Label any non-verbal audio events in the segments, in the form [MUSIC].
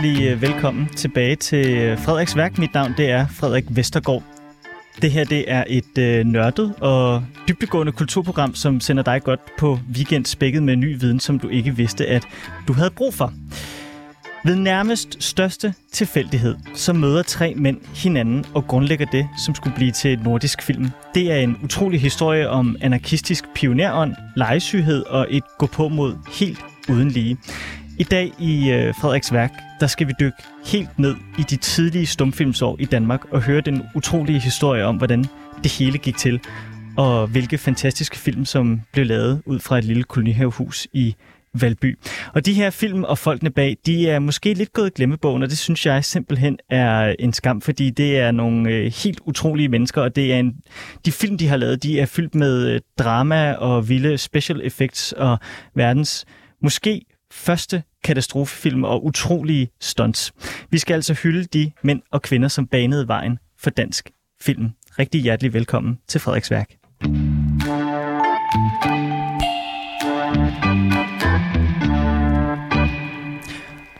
hjertelig øh, velkommen tilbage til øh, Frederiks Værk. Mit navn det er Frederik Vestergaard. Det her det er et øh, nørdet og dybdegående kulturprogram, som sender dig godt på weekend spækket med ny viden, som du ikke vidste, at du havde brug for. Ved nærmest største tilfældighed, så møder tre mænd hinanden og grundlægger det, som skulle blive til et nordisk film. Det er en utrolig historie om anarkistisk pionerånd, legesyghed og et gå på mod helt uden lige. I dag i øh, Frederiks værk, der skal vi dykke helt ned i de tidlige stumfilmsår i Danmark og høre den utrolige historie om, hvordan det hele gik til, og hvilke fantastiske film, som blev lavet ud fra et lille kolonihavehus i Valby. Og de her film og folkene bag, de er måske lidt gået i glemmebogen, og det synes jeg simpelthen er en skam, fordi det er nogle øh, helt utrolige mennesker, og det er en, de film, de har lavet, de er fyldt med øh, drama og vilde special effects og verdens måske første katastrofefilm og utrolige stunts. Vi skal altså hylde de mænd og kvinder, som banede vejen for dansk film. Rigtig hjertelig velkommen til Frederiksværk.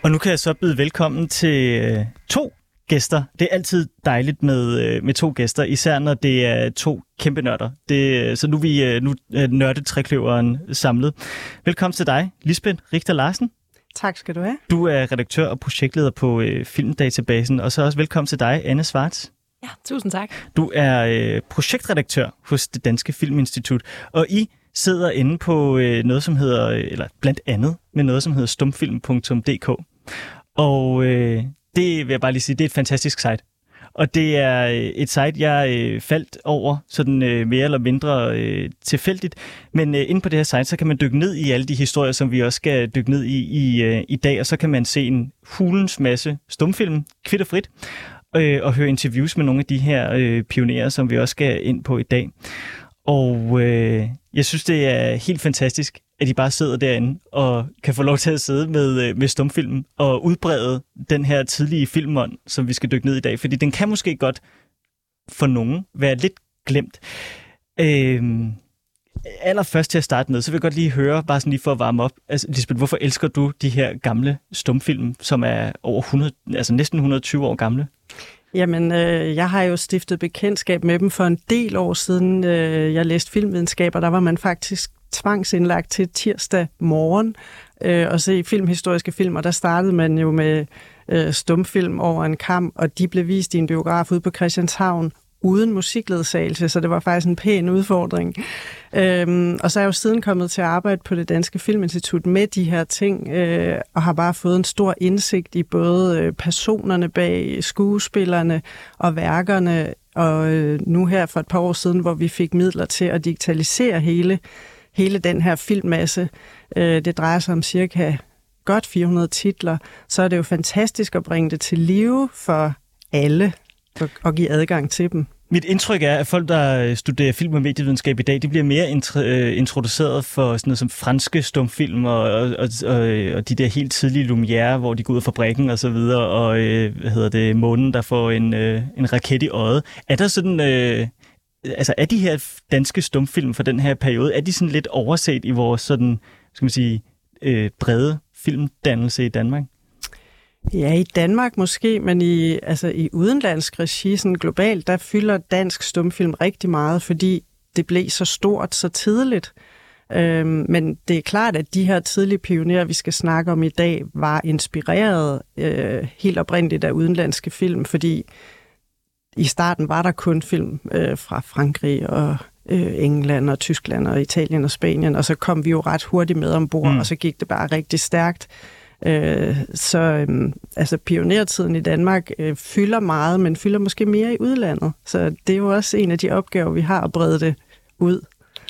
Og nu kan jeg så byde velkommen til øh, to gæster. Det er altid dejligt med, øh, med to gæster, især når det er to kæmpe nørder. Det, øh, så nu er vi nu er trekløveren samlet. Velkommen til dig, Lisbeth Richter Larsen. Tak skal du have. Du er redaktør og projektleder på øh, Filmdatabasen, og så også velkommen til dig, Anne Svarts. Ja, tusind tak. Du er øh, projektredaktør hos det Danske Filminstitut, og I sidder inde på øh, noget, som hedder, eller blandt andet med noget, som hedder stumfilm.dk. Og øh, det vil jeg bare lige sige, det er et fantastisk site. Og det er øh, et site, jeg øh, faldt over sådan øh, mere eller mindre øh, tilfældigt. Men øh, inde på det her site, så kan man dykke ned i alle de historier, som vi også skal dykke ned i i, øh, i dag. Og så kan man se en hulens masse stumfilm, kvitterfrit, øh, og høre interviews med nogle af de her øh, pionerer, som vi også skal ind på i dag. Og øh, jeg synes, det er helt fantastisk, at de bare sidder derinde og kan få lov til at sidde med, øh, med stumfilmen og udbrede den her tidlige filmånd, som vi skal dykke ned i dag. Fordi den kan måske godt for nogen være lidt glemt. Øhm, allerførst til at starte med, så vil jeg godt lige høre, bare sådan lige for at varme op. Altså, Lisbeth, hvorfor elsker du de her gamle stumfilm, som er over 100, altså næsten 120 år gamle? Jamen, øh, jeg har jo stiftet bekendtskab med dem for en del år siden. Øh, jeg læste filmvidenskab, og der var man faktisk tvangsindlagt til tirsdag morgen. Øh, og se filmhistoriske film, og der startede man jo med øh, stumfilm over en kamp, og de blev vist i en biograf ude på Christianshavn uden musikledsagelse, så det var faktisk en pæn udfordring. Øhm, og så er jeg jo siden kommet til at arbejde på det Danske Filminstitut med de her ting, øh, og har bare fået en stor indsigt i både øh, personerne bag skuespillerne og værkerne, og øh, nu her for et par år siden, hvor vi fik midler til at digitalisere hele, hele den her filmmasse. Øh, det drejer sig om cirka godt 400 titler, så er det jo fantastisk at bringe det til live for alle og give adgang til dem. Mit indtryk er, at folk, der studerer film og medievidenskab i dag, de bliver mere øh, introduceret for sådan noget som franske stumfilm og, og, og, og de der helt tidlige Lumière, hvor de går ud af fabrikken og så videre, og øh, hvad hedder det, månen, der får en, øh, en raket i øjet. Er der sådan... Øh, altså, er de her danske stumfilm fra den her periode, er de sådan lidt overset i vores sådan, skal man sige, øh, brede filmdannelse i Danmark? Ja, i Danmark måske, men i, altså i udenlandsk regi, sådan globalt, der fylder dansk stumfilm rigtig meget, fordi det blev så stort så tidligt. Øhm, men det er klart, at de her tidlige pionerer, vi skal snakke om i dag, var inspireret øh, helt oprindeligt af udenlandske film, fordi i starten var der kun film øh, fra Frankrig og øh, England og Tyskland og Italien og Spanien, og så kom vi jo ret hurtigt med ombord, mm. og så gik det bare rigtig stærkt. Øh, så øh, altså pionertiden i Danmark øh, fylder meget, men fylder måske mere i udlandet. Så det er jo også en af de opgaver, vi har at brede det ud.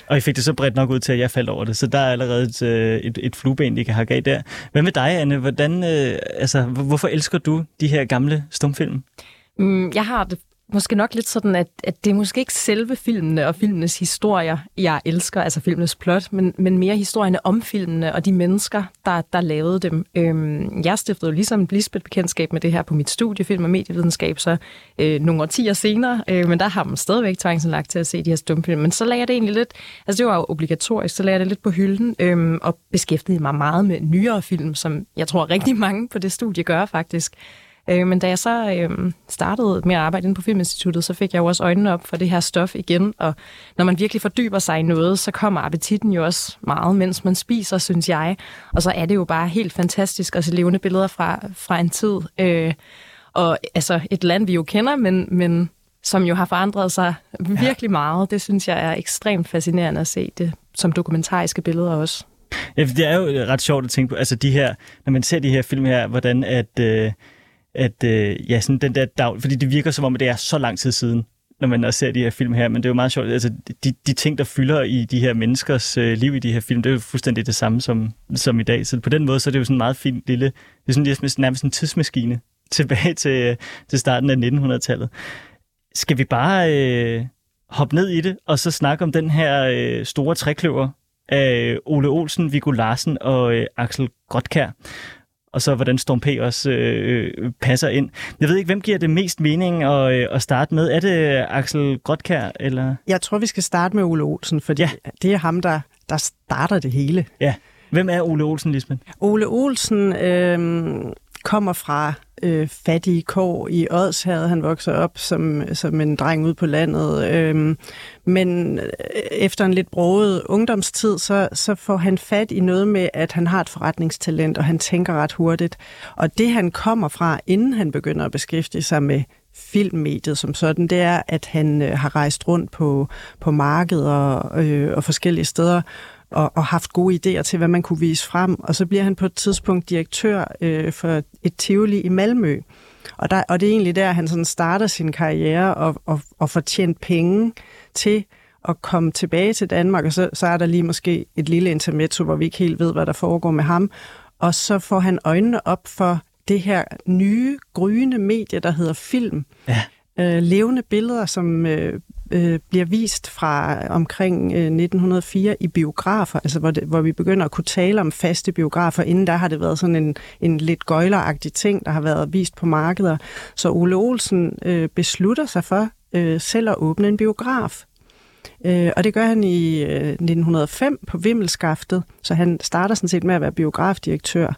Og I fik det så bredt nok ud til, at jeg faldt over det, så der er allerede et, øh, et, et flueben, I kan have af der. Hvad med dig, Anne? Hvordan, øh, altså, hvorfor elsker du de her gamle stumfilm? Mm, jeg har det måske nok lidt sådan, at, at det er måske ikke selve filmene og filmenes historier, jeg elsker, altså filmenes plot, men, men mere historierne om filmene og de mennesker, der, der lavede dem. Øhm, jeg stiftede jo ligesom Lisbeth bekendtskab med det her på mit studie, film og medievidenskab, så øh, nogle årtier senere, øh, men der har man stadigvæk lagt til at se de her stumfilm. Men så lagde jeg det egentlig lidt, altså det var jo obligatorisk, så lagde jeg det lidt på hylden øh, og beskæftigede mig meget med nyere film, som jeg tror rigtig mange på det studie gør faktisk. Øh, men da jeg så øh, startede med at arbejde inde på Filminstituttet, så fik jeg jo også øjnene op for det her stof igen, og når man virkelig fordyber sig i noget, så kommer appetitten jo også meget, mens man spiser, synes jeg. Og så er det jo bare helt fantastisk at se levende billeder fra, fra en tid, øh, og altså et land, vi jo kender, men, men som jo har forandret sig virkelig ja. meget. Det synes jeg er ekstremt fascinerende at se det som dokumentariske billeder også. Ja, det er jo ret sjovt at tænke på, altså de her, når man ser de her film her, hvordan at, øh, at øh, ja, sådan den der dag, fordi det virker som om, at det er så lang tid siden, når man også ser de her film her, men det er jo meget sjovt, altså de, de ting, der fylder i de her menneskers øh, liv i de her film, det er jo fuldstændig det samme som, som i dag, så på den måde, så er det jo sådan en meget fint lille, det er sådan ligesom, nærmest en tidsmaskine [LAUGHS] tilbage til, øh, til starten af 1900-tallet. Skal vi bare øh, hoppe ned i det, og så snakke om den her øh, store trækløver af øh, Ole Olsen, Viggo Larsen og øh, Axel Grotkær og så hvordan Storm P også øh, passer ind. Jeg ved ikke, hvem giver det mest mening at, øh, at starte med? Er det Axel Grotkær, eller? Jeg tror, vi skal starte med Ole Olsen, for ja. det er ham, der, der starter det hele. Ja. Hvem er Ole Olsen, Lisbeth? Ole Olsen øh, kommer fra øh, fattige kår i Odshavet. Han vokser op som, som en dreng ude på landet. Øhm, øh, men efter en lidt broget ungdomstid, så, så får han fat i noget med, at han har et forretningstalent, og han tænker ret hurtigt. Og det, han kommer fra, inden han begynder at beskæftige sig med filmmediet som sådan, det er, at han øh, har rejst rundt på, på markeder øh, og forskellige steder og, og haft gode idéer til, hvad man kunne vise frem. Og så bliver han på et tidspunkt direktør øh, for et tivoli i Malmø. Og, der, og det er egentlig der, han sådan starter sin karriere og, og, og får tjent penge til at komme tilbage til Danmark, og så, så er der lige måske et lille intermezzo, hvor vi ikke helt ved, hvad der foregår med ham. Og så får han øjnene op for det her nye, gryende medie, der hedder film. Ja. Øh, levende billeder, som øh, øh, bliver vist fra øh, omkring øh, 1904 i biografer, altså hvor, det, hvor vi begynder at kunne tale om faste biografer. Inden der har det været sådan en, en lidt gøjleragtig ting, der har været vist på markeder. Så Ole Olsen øh, beslutter sig for øh, selv at åbne en biograf. Øh, og det gør han i øh, 1905 på Vimmelskaftet, så han starter sådan set med at være biografdirektør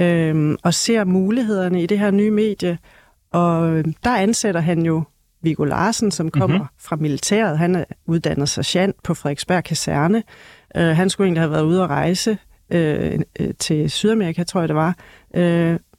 øh, og ser mulighederne i det her nye medie. Og øh, der ansætter han jo Viggo Larsen, som kommer mm-hmm. fra militæret. Han er uddannet sergeant på Frederiksberg Kaserne. Uh, han skulle egentlig have været ude at rejse uh, uh, til Sydamerika, tror jeg det var. Uh,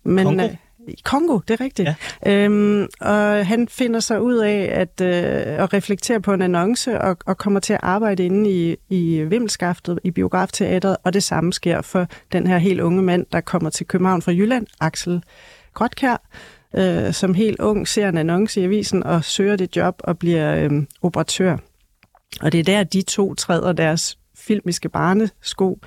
men, Kongo? Uh, Kongo, det er rigtigt. Ja. Øhm, og han finder sig ud af at, øh, at reflektere på en annonce og, og kommer til at arbejde inde i, i Vimmelskaftet i Biografteatret, og det samme sker for den her helt unge mand, der kommer til København fra Jylland, Axel Grotkær, øh, som helt ung ser en annonce i avisen og søger det job og bliver øh, operatør. Og det er der, de to træder deres filmiske barnesko.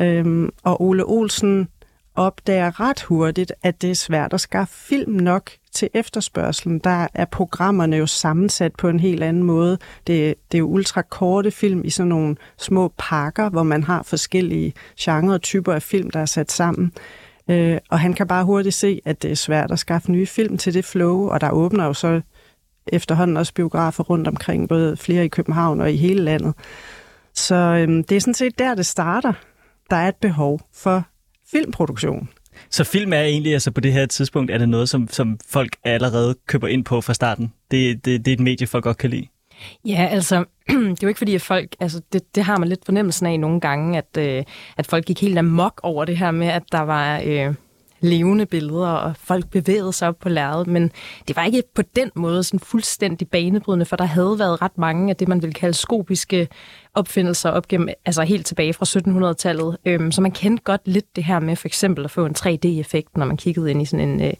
Øhm, og Ole Olsen opdager ret hurtigt, at det er svært at skaffe film nok til efterspørgselen. Der er programmerne jo sammensat på en helt anden måde. Det, det er jo ultrakorte film i sådan nogle små pakker, hvor man har forskellige genrer og typer af film, der er sat sammen. Øh, og han kan bare hurtigt se, at det er svært at skaffe nye film til det flow, og der åbner jo så efterhånden også biografer rundt omkring, både flere i København og i hele landet. Så øh, det er sådan set der, det starter. Der er et behov for filmproduktion. Så film er egentlig, altså på det her tidspunkt, er det noget, som, som folk allerede køber ind på fra starten? Det, det, det er et medie, folk godt kan lide? Ja, altså, [CLEARS THROAT] det er jo ikke fordi, at folk, altså det, det har man lidt fornemmelsen af nogle gange, at, øh, at folk gik helt amok over det her med, at der var øh, levende billeder, og folk bevægede sig op på lærredet, men det var ikke på den måde sådan fuldstændig banebrydende, for der havde været ret mange af det, man ville kalde skopiske opfindelser op gennem, altså helt tilbage fra 1700-tallet. Øhm, så man kendte godt lidt det her med for eksempel at få en 3D-effekt, når man kiggede ind i sådan en... Øh,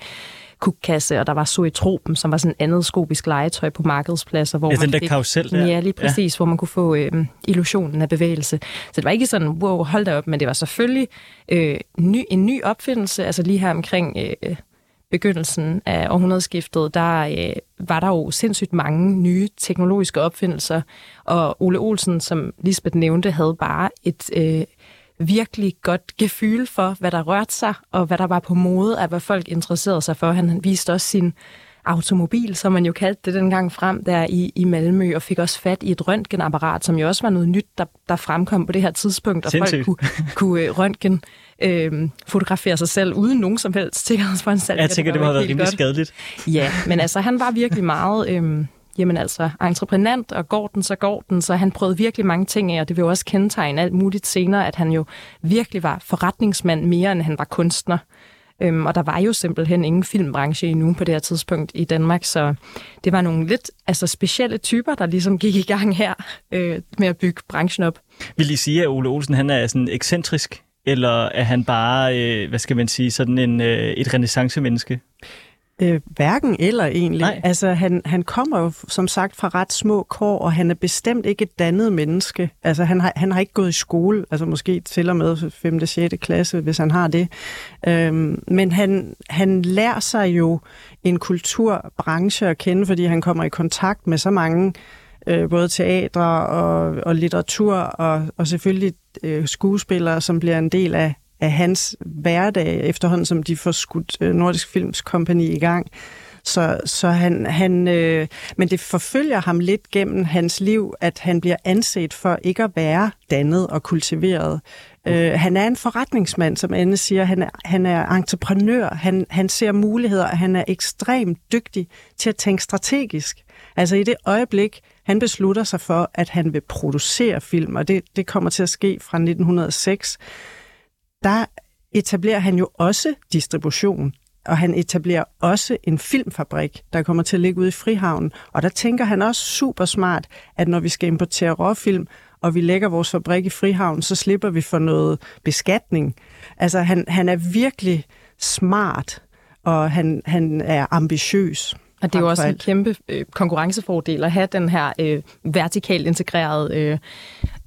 kukkasse, og der var Zoetropen, som var sådan andet skopisk legetøj på markedspladser. Hvor ja, man den der fik, karusel der. Ja, lige præcis, ja. hvor man kunne få øh, illusionen af bevægelse. Så det var ikke sådan, wow, hold da op, men det var selvfølgelig øh, ny, en ny opfindelse, altså lige her omkring... Øh, begyndelsen af århundredeskiftet, der øh, var der jo sindssygt mange nye teknologiske opfindelser, og Ole Olsen, som Lisbeth nævnte, havde bare et øh, virkelig godt gefyl for, hvad der rørte sig, og hvad der var på mode, af hvad folk interesserede sig for. Han viste også sin automobil, som man jo kaldte det dengang frem der i, i Malmø, og fik også fat i et røntgenapparat, som jo også var noget nyt, der, der fremkom på det her tidspunkt, og Sindssygt. folk kunne, kunne øh, røntgen øh, fotografere sig selv uden nogen som helst [LAUGHS] sikkerhedsforanstaltninger. Jeg tænker, det må have været rimelig godt. skadeligt. Ja, men altså, han var virkelig meget... Øh, jamen altså, entreprenant, og går den, så går den, så han prøvede virkelig mange ting af, og det vil jo også kendetegne alt muligt senere, at han jo virkelig var forretningsmand mere, end han var kunstner. Øhm, og der var jo simpelthen ingen filmbranche endnu på det her tidspunkt i Danmark, så det var nogle lidt altså, specielle typer, der ligesom gik i gang her øh, med at bygge branchen op. Vil I sige, at Ole Olsen han er sådan ekscentrisk, eller er han bare, øh, hvad skal man sige, sådan en, øh, et renaissancemenneske? Øh, hverken eller egentlig. Nej. Altså, han, han kommer jo som sagt fra ret små kår, og han er bestemt ikke et dannet menneske. Altså, han har, han har ikke gået i skole, altså måske til og med 5. og 6. klasse, hvis han har det. Øhm, men han, han lærer sig jo en kulturbranche at kende, fordi han kommer i kontakt med så mange øh, både teatre og, og litteratur, og, og selvfølgelig øh, skuespillere, som bliver en del af, af hans hverdag, efterhånden som de får skudt øh, Nordisk Films Kompagni i gang. Så, så han, han øh, men det forfølger ham lidt gennem hans liv, at han bliver anset for ikke at være dannet og kultiveret. Øh, han er en forretningsmand, som Anne siger. Han er, han er entreprenør. Han, han ser muligheder, han er ekstremt dygtig til at tænke strategisk. Altså i det øjeblik, han beslutter sig for, at han vil producere film, og det, det kommer til at ske fra 1906, der etablerer han jo også distribution, og han etablerer også en filmfabrik, der kommer til at ligge ude i Frihavnen. Og der tænker han også super smart, at når vi skal importere råfilm, og vi lægger vores fabrik i Frihavn, så slipper vi for noget beskatning. Altså, han, han er virkelig smart, og han, han er ambitiøs. Og det er jo også en kæmpe øh, konkurrencefordel at have den her øh, vertikalt integrerede øh,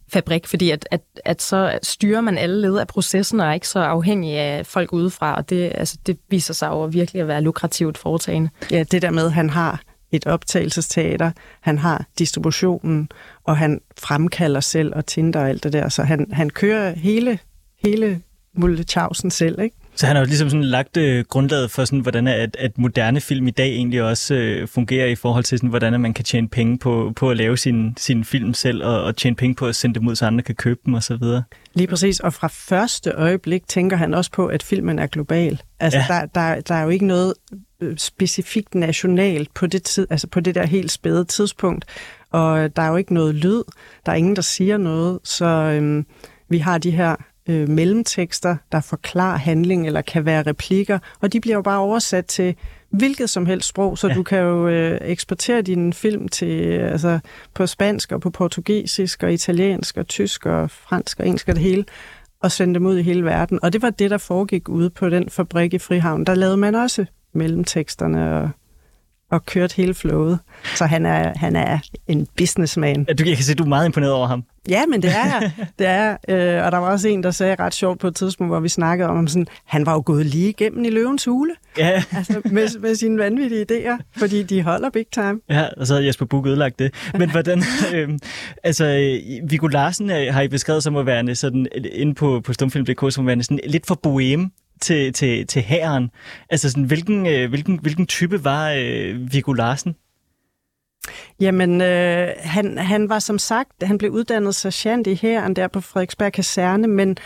fabrik, fordi at, at, at så styrer man alle led af processen og er ikke så afhængig af folk udefra, og det, altså, det viser sig jo virkelig at være lukrativt foretagende. Ja, det der med, at han har et optagelsesteater, han har distributionen, og han fremkalder selv og Tinder og alt det der, så han, han kører hele, hele Mulletjavsen selv, ikke? Så han har jo ligesom sådan lagt øh, grundlaget for, sådan, hvordan at, at moderne film i dag egentlig også øh, fungerer i forhold til, sådan, hvordan man kan tjene penge på, på at lave sin, sin film selv, og, og tjene penge på at sende dem ud, så andre kan købe dem osv. Lige præcis, og fra første øjeblik tænker han også på, at filmen er global. Altså, Ja. ja. der, der, der er jo ikke noget øh, specifikt nationalt på det, tid, altså på det der helt spæde tidspunkt, og der er jo ikke noget lyd, der er ingen, der siger noget, så øhm, vi har de her øh, mellemtekster, der forklarer handling eller kan være replikker, og de bliver jo bare oversat til hvilket som helst sprog, så Ja. du kan jo øh, eksportere din film til øh, altså på spansk og på portugisisk og italiensk og tysk og fransk og engelsk og det hele, og sende dem ud i hele verden. Og det var det, der foregik ude på den fabrik i Frihavn. Der lavede man også mellemteksterne og, og kørte hele flowet. Så han er, han er en businessman. At du, jeg kan se, at du er meget imponeret over ham. Ja, men det er jeg. [LAUGHS] Det er, øh, og der var også en, der sagde ret sjovt på et tidspunkt, hvor vi snakkede om, sådan, han var jo gået lige igennem i løvens hule, Ja, altså med, med sine vanvittige idéer, fordi de holder big time. ja og så havde Jesper Buch ødelagt det. Men hvordan, [LAUGHS] øh, altså, Viggo Larsen øh, har I beskrevet som at være sådan, inde på, på stumfilm.dk, som at være sådan lidt for bohem til, til, til hæren. Altså, sådan, hvilken, øh, hvilken, hvilken type var øh, Viggo Larsen? Jamen, øh, han, han var som sagt, han blev uddannet sergeant i hæren der på Frederiksberg Kaserne, men,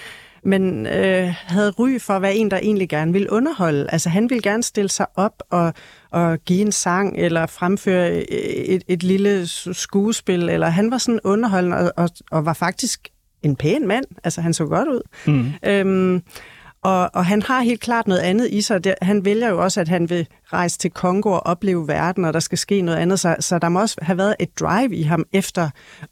men øh, havde ry for at være en, der egentlig gerne ville underholde. Altså, han ville gerne stille sig op og, og give en sang, eller fremføre et, et lille skuespil, eller han var sådan underholdende, og, og, og var faktisk en pæn mand. Altså, han så godt ud. Mm. Øhm, og, og han har helt klart noget andet i sig. Det, han vælger jo også, at han vil rejse til Kongo og opleve verden, og der skal ske noget andet. Så, så der må også have været et drive i ham efter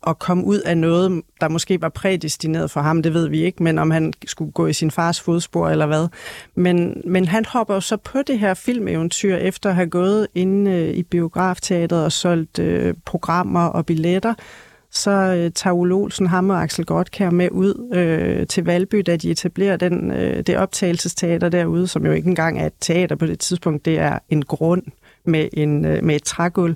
at komme ud af noget, der måske var prædestineret for ham, det ved vi ikke, men om han skulle gå i sin fars fodspor eller hvad. Men, men han hopper jo så på det her filmeventyr efter at have gået inde øh, i biografteateret og solgt øh, programmer og billetter så øh, tager Ole Olsen ham og Axel Godkær med ud øh, til Valby, da de etablerer den, øh, det optagelsesteater derude, som jo ikke engang er et teater på det tidspunkt, det er en grund med, en, øh, med et trægulv.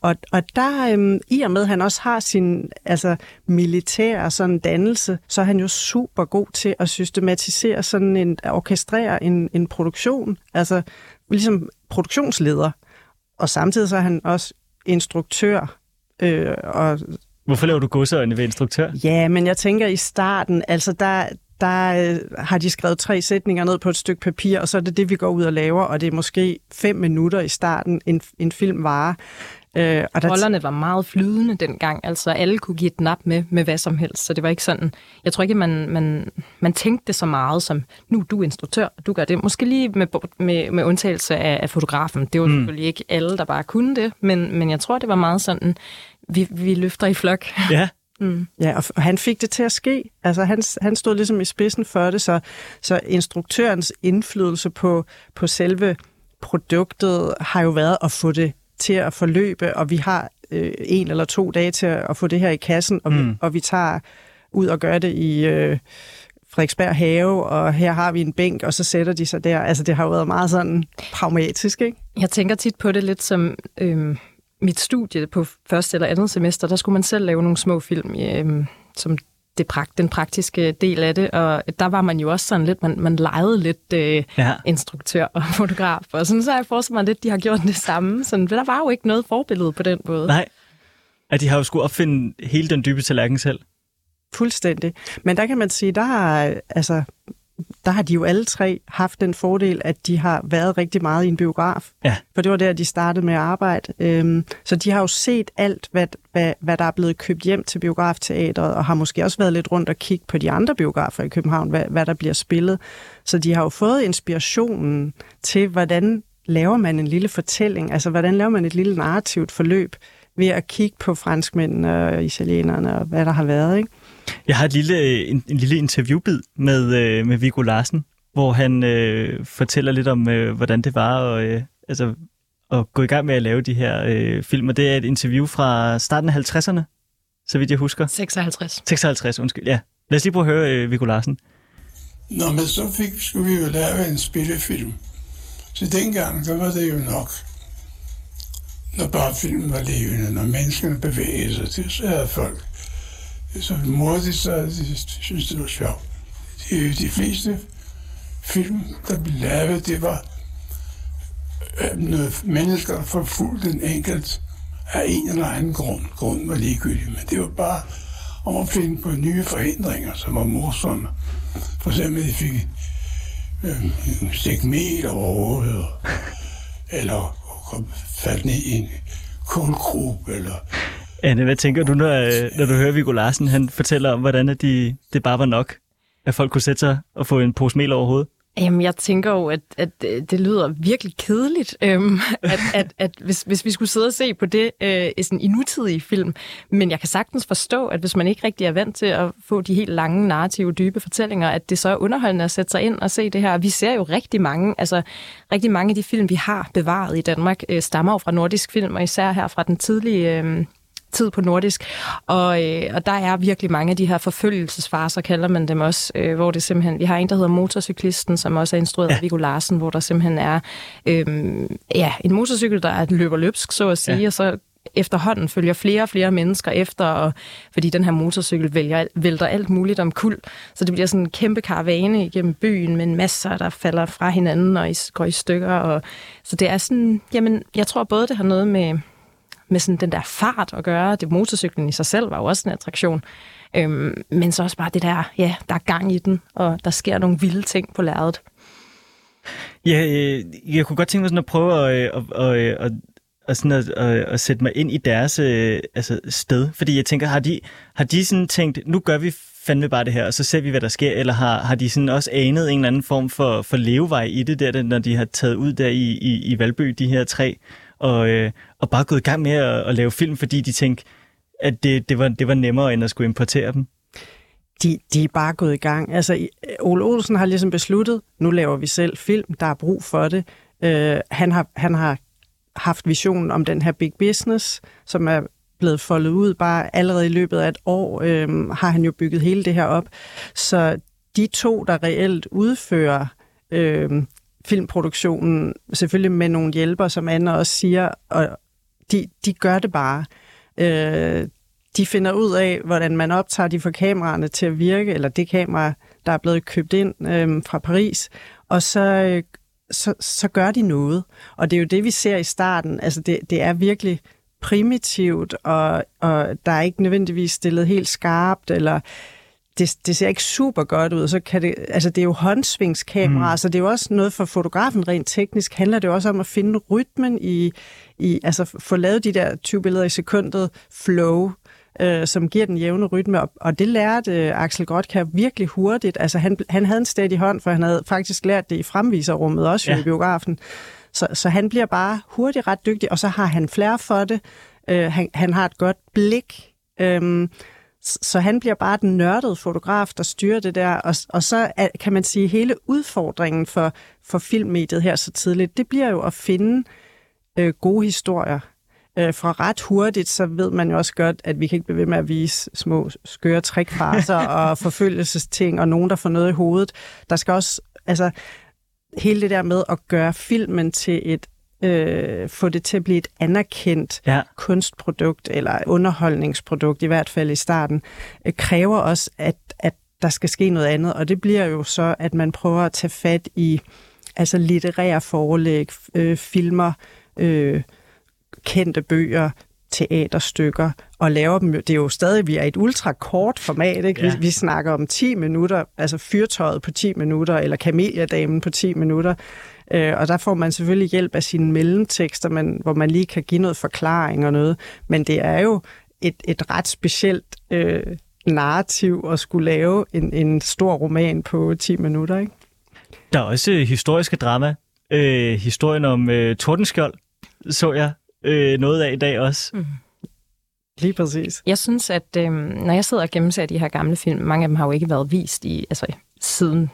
Og, og der, øh, i og med, at han også har sin altså, militære sådan dannelse, så er han jo super god til at systematisere sådan en, at orkestrere en, en produktion, altså ligesom produktionsleder. Og samtidig så er han også instruktør. Øh, og Hvorfor laver du godseøjne ved instruktør? Ja, men jeg tænker i starten, altså der, der øh, har de skrevet tre sætninger ned på et stykke papir, og så er det det, vi går ud og laver, og det er måske fem minutter i starten, en, en film varer. Øh, og der Rollerne var meget flydende dengang, altså alle kunne give et nap med, med hvad som helst, så det var ikke sådan, jeg tror ikke, man, man, man tænkte så meget som, nu du er instruktør, du gør det. Måske lige med, med, med undtagelse af, af fotografen, det var mm. selvfølgelig ikke alle, der bare kunne det, men, men jeg tror, det var meget sådan, vi, vi løfter i flok. [LAUGHS] Ja. Mm. Ja, og han fik det til at ske. Altså, han, han stod ligesom i spidsen for det, så, så instruktørens indflydelse på, på selve produktet har jo været at få det til at forløbe, og vi har øh, en eller to dage til at få det her i kassen, og, mm. vi, og vi tager ud og gør det i øh, Frederiksberg Have, og her har vi en bænk, og så sætter de sig der. Altså, det har jo været meget sådan pragmatisk, ikke? Jeg tænker tit på det lidt som... Øh mit studie på første eller andet semester, der skulle man selv lave nogle små film, øh, som det prakt, den praktiske del af det, og der var man jo også sådan lidt, man, man legede lidt øh, ja. instruktør og [LAUGHS] fotograf, og sådan så har jeg forestillet mig lidt, de har gjort det samme, sådan, der var jo ikke noget forbillede på den måde. Nej, at de har jo skulle opfinde hele den dybe tallerken selv. Fuldstændig. Men der kan man sige, der har, altså, der har de jo alle tre haft den fordel, at de har været rigtig meget i en biograf. Ja. For det var der, de startede med at arbejde. Øhm, så de har jo set alt, hvad, hvad, hvad der er blevet købt hjem til biografteatret, og har måske også været lidt rundt og kigge på de andre biografer i København, hvad, hvad der bliver spillet. Så de har jo fået inspirationen til, hvordan laver man en lille fortælling, altså hvordan laver man et lille narrativt forløb ved at kigge på franskmændene og italienerne og hvad der har været, ikke? Jeg har et lille, en, en lille interviewbid med, øh, med Viggo Larsen, hvor han øh, fortæller lidt om, øh, hvordan det var at, øh, altså, at gå i gang med at lave de her øh, film. Og det er et interview fra starten af 50'erne, så vidt jeg husker. 56. 56, undskyld, ja. Lad os lige prøve at høre øh, Viggo Larsen. Nå, men så fik, skulle vi jo lave en spillefilm. Så dengang, så var det jo nok, når bare filmen var levende, når menneskene bevægede sig, så havde folk så mordigt, så de synes, det var sjovt. De, de fleste film, der blev lavet, det var øh, noget mennesker, der forfulgte den enkelt af en eller anden grund. Grunden var ligegyldig, men det var bare om at finde på nye forhindringer, som var morsomme. For eksempel, de fik øh, en stik mel over hovedet, eller kom faldt ned i en kulgruppe, eller Anne, hvad tænker du, når, når du hører Viggo Larsen, han fortæller om, hvordan de, det bare var nok, at folk kunne sætte sig og få en pose mel over hovedet? Jamen, jeg tænker jo, at, at det lyder virkelig kedeligt, øhm, at, at, at hvis, hvis vi skulle sidde og se på det øh, sådan i nutidige film. Men jeg kan sagtens forstå, at hvis man ikke rigtig er vant til at få de helt lange, narrative, dybe fortællinger, at det så er underholdende at sætte sig ind og se det her. Vi ser jo rigtig mange, altså rigtig mange af de film, vi har bevaret i Danmark, øh, stammer jo fra nordisk film, og især her fra den tidlige... Øh, tid på nordisk. Og, øh, og der er virkelig mange af de her forfølgelsesfarser, kalder man dem også, øh, hvor det simpelthen, vi har en, der hedder Motorcyklisten, som også er instrueret ja. af Viggo Larsen, hvor der simpelthen er øh, ja, en motorcykel, der er løber løbsk, så at sige, ja. og så efterhånden følger flere og flere mennesker efter, og, fordi den her motorcykel vælger, vælter alt muligt om kul. Så det bliver sådan en kæmpe karavane igennem byen med en masse, der falder fra hinanden og går i stykker. Og, så det er sådan, jamen, jeg tror både, det har noget med med sådan den der fart at gøre. Det motorcyklen i sig selv var jo også en attraktion. Øhm, men så også bare det der, ja, der er gang i den, og der sker nogle vilde ting på lærredet. Ja, øh, jeg kunne godt tænke mig sådan at prøve at, øh, at, at, øh, at, og sådan at, at, at sætte mig ind i deres øh, altså sted. Fordi jeg tænker, har de, har de sådan tænkt, nu gør vi fandme bare det her, og så ser vi, hvad der sker? Eller har, har de sådan også anet en eller anden form for, for levevej i det der, når de har taget ud der i, i, i Valby, de her tre? Og, øh, og bare gået i gang med at, at lave film, fordi de tænkte, at det, det, var, det var nemmere, end at skulle importere dem? De, de er bare gået i gang. Altså, Ole Olsen har ligesom besluttet, nu laver vi selv film, der er brug for det. Øh, han, har, han har haft visionen om den her big business, som er blevet foldet ud. Bare allerede i løbet af et år øh, har han jo bygget hele det her op. Så de to, der reelt udfører øh, filmproduktionen, selvfølgelig med nogle hjælper, som Anna også siger, og de, de gør det bare. Øh, de finder ud af, hvordan man optager, de for kameraerne til at virke, eller det kamera, der er blevet købt ind øh, fra Paris, og så, øh, så, så gør de noget. Og det er jo det, vi ser i starten. Altså, det, det er virkelig primitivt, og, og der er ikke nødvendigvis stillet helt skarpt, eller det, det ser ikke super godt ud. Så kan det, altså det er jo håndsvingskamera, mm. så det er jo også noget for fotografen rent teknisk. Handler det også om at finde rytmen i, i altså få lavet de der 20 billeder i sekundet flow, øh, som giver den jævne rytme. Og, og det lærte øh, Axel Grotker virkelig hurtigt. Altså han, han havde en steady hånd, for han havde faktisk lært det i fremviserrummet, også ja. i biografen. Så, så han bliver bare hurtigt ret dygtig, og så har han flere for det. Øh, han, han har et godt blik. Øh, så han bliver bare den nørdede fotograf, der styrer det der, og, og så er, kan man sige, hele udfordringen for, for filmmediet her så tidligt, det bliver jo at finde øh, gode historier. Øh, fra ret hurtigt, så ved man jo også godt, at vi kan ikke blive ved med at vise små skøre trikfarser [LAUGHS] og forfølgelsesting, og nogen, der får noget i hovedet. Der skal også, altså, hele det der med at gøre filmen til et øh, få det til at blive et anerkendt ja. kunstprodukt eller underholdningsprodukt, i hvert fald i starten, øh, kræver også, at, at der skal ske noget andet. Og det bliver jo så, at man prøver at tage fat i altså litterære forelæg, øh, filmer, øh, kendte bøger, teaterstykker og laver dem. Det er jo stadig, vi er et ultrakort format. Ikke? Ja. Vi, vi snakker om 10 minutter, altså fyrtøjet på 10 minutter, eller kameliadamen på 10 minutter. Øh, og der får man selvfølgelig hjælp af sine mellemtekster, man, hvor man lige kan give noget forklaring og noget. Men det er jo et, et ret specielt øh, narrativ at skulle lave en, en stor roman på 10 minutter. Ikke? Der er også historiske drama. Øh, historien om øh, Tordenskjold så jeg øh, noget af i dag også. Mm. Lige præcis. Jeg synes, at øh, når jeg sidder og gennemser de her gamle film, mange af dem har jo ikke været vist i, altså, siden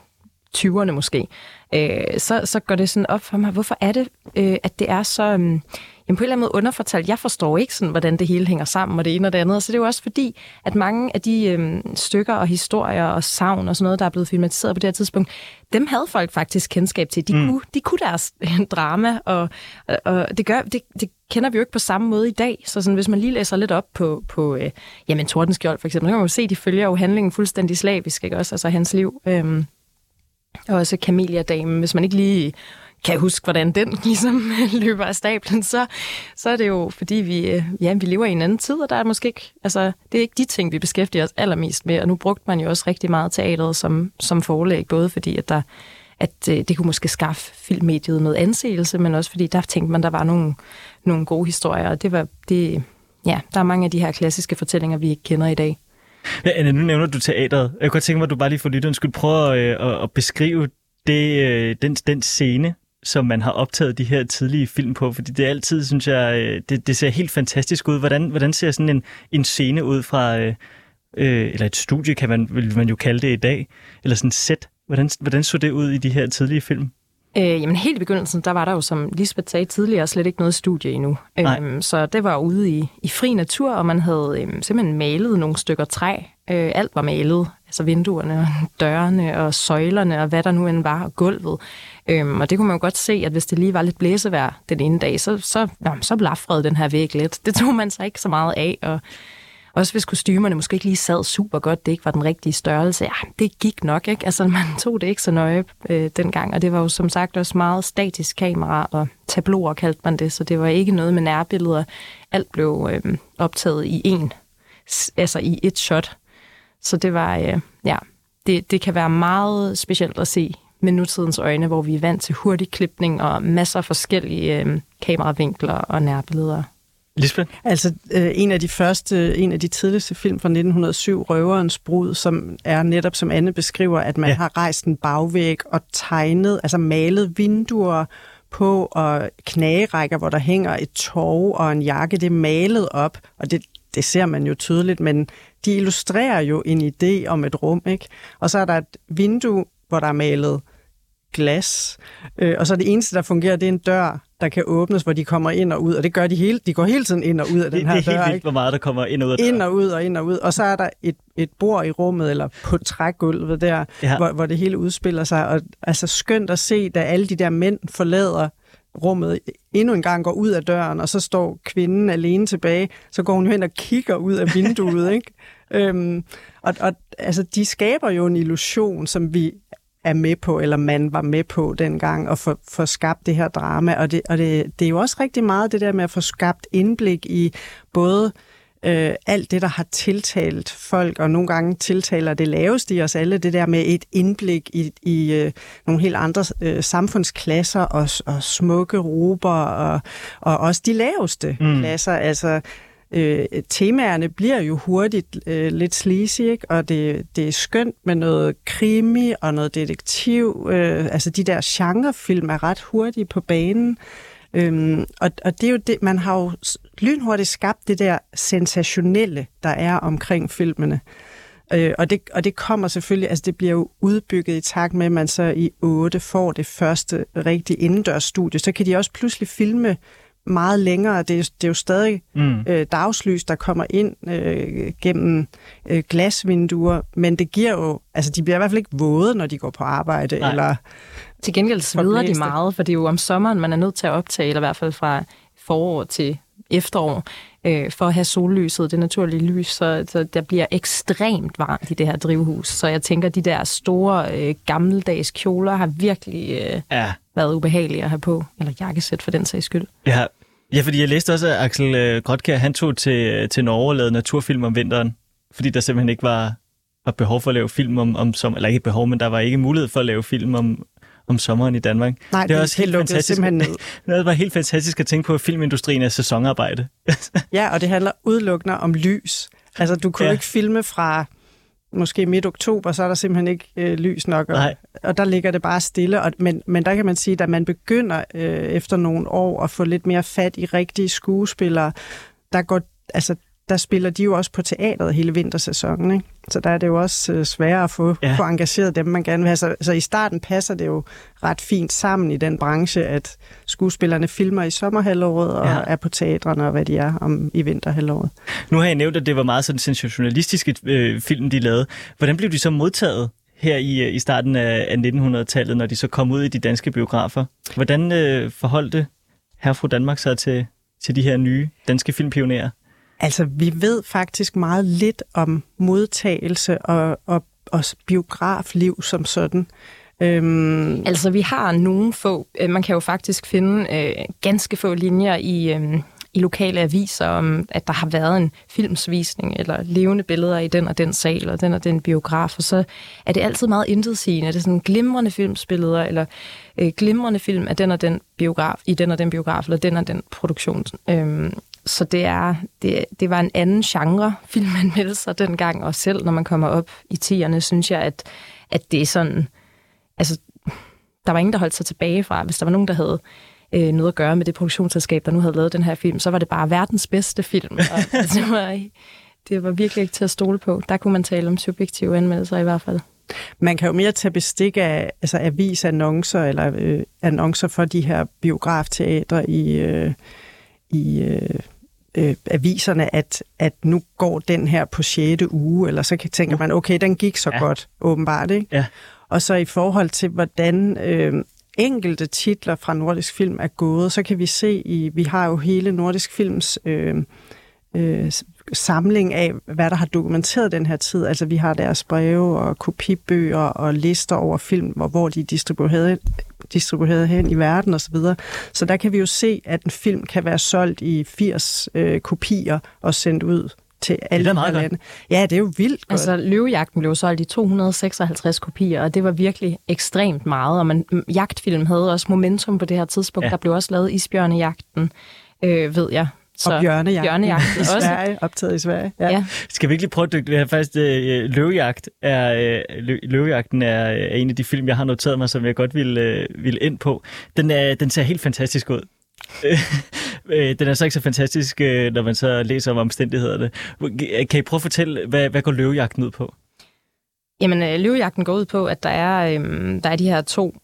20'erne måske, øh, så, så går det sådan op for mig, hvorfor er det, øh, at det er så... Øh, jamen på en eller anden måde underfortalt. Jeg forstår ikke sådan, hvordan det hele hænger sammen, og det ene og det andet. Så det er jo også fordi, at mange af de øhm, stykker og historier og savn og sådan noget, der er blevet filmatiseret på det her tidspunkt, dem havde folk faktisk kendskab til. De, mm. kunne, de kunne deres drama, og, og, og det, gør, det, det kender vi jo ikke på samme måde i dag. Så sådan, hvis man lige læser lidt op på, på øh, jamen, Tordenskjold for eksempel, så kan man jo se, at de følger jo handlingen fuldstændig slavisk, ikke også? Altså hans liv. Øhm, og også Camelia-damen, hvis man ikke lige kan huske, hvordan den [LAUGHS] ligesom øh, løber af stablen, så, så er det jo, fordi vi, øh, ja, vi lever i en anden tid, og der er måske ikke, altså, det er ikke de ting, vi beskæftiger os allermest med, og nu brugte man jo også rigtig meget teateret som, som forlæg, både fordi, at der at øh, det kunne måske skaffe filmmediet noget anseelse, men også fordi der tænkte man, der var nogle, nogle gode historier, og det var, det, ja, der er mange af de her klassiske fortællinger, vi ikke kender i dag. Ja, Anna, nu nævner du teateret. Jeg kunne godt tænke mig, at du bare lige for lytteren skulle prøve øh, at, øh, at beskrive det, øh, den, den scene, som man har optaget de her tidlige film på, fordi det er altid, synes jeg, øh, det, det ser helt fantastisk ud. Hvordan, hvordan ser sådan en, en scene ud fra, øh, øh eller et studie kan man, vil man jo kalde det i dag, eller sådan et sæt. Hvordan, hvordan så det ud i de her tidlige film? Øh, jamen helt i begyndelsen, der var der jo, som Lisbeth sagde tidligere, slet ikke noget studie endnu. Øhm, så det var ude i, i fri natur, og man havde øhm, simpelthen malet nogle stykker træ. Øh, alt var malet, altså vinduerne, og dørene og søjlerne og hvad der nu end var, og gulvet. Øhm, og det kunne man jo godt se, at hvis det lige var lidt blæsevejr den ene dag, så, så, jamen, så blafrede den her væg lidt. Det tog man sig ikke så meget af, og også hvis kostymerne måske ikke lige sad super godt, det ikke var den rigtige størrelse, ja, det gik nok, ikke? Altså, man [LAUGHS] tog det ikke så nøje øh, dengang, og det var jo som sagt også meget statisk kamera, og tabloer kaldte man det, så det var ikke noget med nærbilleder. Alt blev øh, optaget i en, altså i et shot. Så det var, øh, ja, det, det kan være meget specielt at se med nutidens øjne, hvor vi er vant til hurtig klipning og masser af forskellige øh, kameravinkler og nærbilleder. Lisbeth? Altså, øh, en af de første, en af de tidligste film fra 1907, Røverens Brud, som er netop, som Anne beskriver, at man ja. har rejst en bagvæg og tegnet, altså malet vinduer på og knagerækker, hvor der hænger et tog og en jakke, det er malet op, og det, det ser man jo tydeligt, men de illustrerer jo en idé om et rum, ikke? Og så er der et vindue, hvor der er malet glas, øh, og så det eneste, der fungerer, det er en dør, der kan åbnes, hvor de kommer ind og ud, og det gør de hele, de går hele tiden ind og ud af det, den her det er dør. helt vildt, ikke? hvor meget der kommer ind og ud af Ind og ud og ind og ud, og så er der et, et bord i rummet, eller på trægulvet der, Ja. hvor, hvor det hele udspiller sig, og altså skønt at se, da alle de der mænd forlader rummet endnu en gang går ud af døren, og så står kvinden alene tilbage, så går hun hen og kigger ud af vinduet, [LAUGHS] ikke? Øhm, og, og altså, de skaber jo en illusion, som vi er med på, eller man var med på dengang, og få, få skabt det her drama. Og, det, og det, det er jo også rigtig meget det der med at få skabt indblik i både øh, alt det, der har tiltalt folk, og nogle gange tiltaler det laveste i os alle, det der med et indblik i, i øh, nogle helt andre øh, samfundsklasser, og, og smukke rober, og, og også de laveste mm. klasser. Altså, øh, temaerne bliver jo hurtigt øh, lidt sleazy, ikke? og det, det er skønt med noget krimi og noget detektiv. Øh, altså de der genrefilm er ret hurtige på banen. Øhm, og, og det er jo det, man har jo lynhurtigt skabt det der sensationelle, der er omkring filmene. Øh, og, det, og det kommer selvfølgelig, altså det bliver jo udbygget i takt med, at man så i 8 får det første rigtige indendørsstudie. Så kan de også pludselig filme meget længere. Det er, det er jo stadig Mm. øh, dagslys, der kommer ind øh, gennem øh, glasvinduer, men det giver jo, altså de bliver i hvert fald ikke våde, når de går på arbejde, Nej. eller Til gengæld sveder de meget, for det er jo om sommeren, man er nødt til at optage, eller i hvert fald fra forår til efterår, øh, for at have sollyset, det naturlige lys, så, så der bliver ekstremt varmt i det her drivhus. Så jeg tænker, de der store øh, gammeldags kjoler har virkelig øh, Ja. Været ubehagelige at have på, eller jakkesæt for den sags skyld. Ja. ja, fordi jeg læste også, at Axel øh, Grotkær, han tog til, til Norge og lavede naturfilm om vinteren, fordi der simpelthen ikke var, var behov for at lave film om, om sommer, eller ikke behov, men der var ikke mulighed for at lave film om, om sommeren i Danmark. nej, Det er også helt fantastisk. simpelthen ned. [LAUGHS] Det var helt fantastisk at tænke på, at filmindustrien er sæsonarbejde. Ja, og det handler udelukkende om lys. Altså, du kunne ja. ikke filme fra måske midt oktober, så er der simpelthen ikke øh, lys nok, og, Nej. og der ligger det bare stille. Og, men, men der kan man sige, at man begynder øh, efter nogle år at få lidt mere fat i rigtige skuespillere, der går, altså, der spiller de jo også på teateret hele vintersæsonen, ikke? Så der er det jo også øh, sværere at få, Ja. få engageret dem, man gerne vil have. Så, så i starten passer det jo ret fint sammen i den branche, at skuespillerne filmer i sommerhalvåret og Ja. er på teatrene og hvad de er om i vinterhalvåret. Nu har jeg nævnt, at det var meget sådan sensationalistiske øh, film, de lavede. Hvordan blev de så modtaget her i, øh, i starten af, af 1900-tallet, når de så kom ud i de danske biografer? Hvordan øh, forholdte herre fru Danmark sig til, til de her nye danske filmpionerer? Altså, vi ved faktisk meget lidt om modtagelse og, og, og biografliv som sådan. Øhm, Altså, vi har nogle få, øh, man kan jo faktisk finde øh, ganske få linjer i, øh, i lokale aviser om, at der har været en filmsvisning eller levende billeder i den og den sal og den og den biograf, og så er det altid meget intetsigende. Det sådan glimrende filmsbilleder eller øh, glimrende film af den og den biograf, i den og den biograf eller den og den produktion. Øhm, så det, er, det, det var en anden genre, [LAUGHS] filmanmeldelser dengang, og selv når man kommer op i tierne, synes jeg, at, at det er sådan altså, der var ingen, der holdt sig tilbage fra. Hvis der var nogen, der havde øh, noget at gøre med det produktionsselskab, der nu havde lavet den her film, så var det bare verdens bedste film. Og, altså, [LAUGHS] det, var, det var virkelig ikke til at stole på. Der kunne man tale om subjektive anmeldelser i hvert fald. man kan jo mere tage bestik af altså avisannoncer eller øh, annoncer for de her biografteatre i, øh, i øh, øh, aviserne, at, at nu går den her på 6. uge, eller så kan- tænker man, okay, den gik så Ja. godt, åbenbart. Ikke? Ja. Og så i forhold til, hvordan øh, enkelte titler fra Nordisk Film er gået, så kan vi se, i vi har jo hele Nordisk Films øh, øh, samling af, hvad der har dokumenteret den her tid. Altså vi har deres breve og kopibøger og lister over film, hvor, hvor de er distribueret, distribueret hen i verden osv. Så, så der kan vi jo se, at en film kan være solgt i 80 øh, kopier og sendt ud til alle da meget de her godt. lande. Ja, det er jo vildt godt. Altså, Løvejagten blev solgt i 256 kopier, og det var virkelig ekstremt meget. Og man, jagtfilm havde også momentum på det her tidspunkt. Ja. Der blev også lavet Isbjørnejagten, øh, ved jeg. Og bjørnejagten, Bjørnejagten [LAUGHS] i også. Sverige, optaget i Sverige. Ja. Ja. Skal vi ikke lige prøve at dykke det her faktisk? Øh, løvejagt er, øh, lø, løvejagten er, er en af de film, jeg har noteret mig, som jeg godt vil, øh, vil ind på. Den, er, den ser helt fantastisk ud. [LAUGHS] Øh, den er så ikke så fantastisk, øh, når man så læser om omstændighederne. Kan I prøve at fortælle, hvad, hvad går løvejagten ud på? Jamen, øh, løvejagten går ud på, at der er, øhm, der er de her to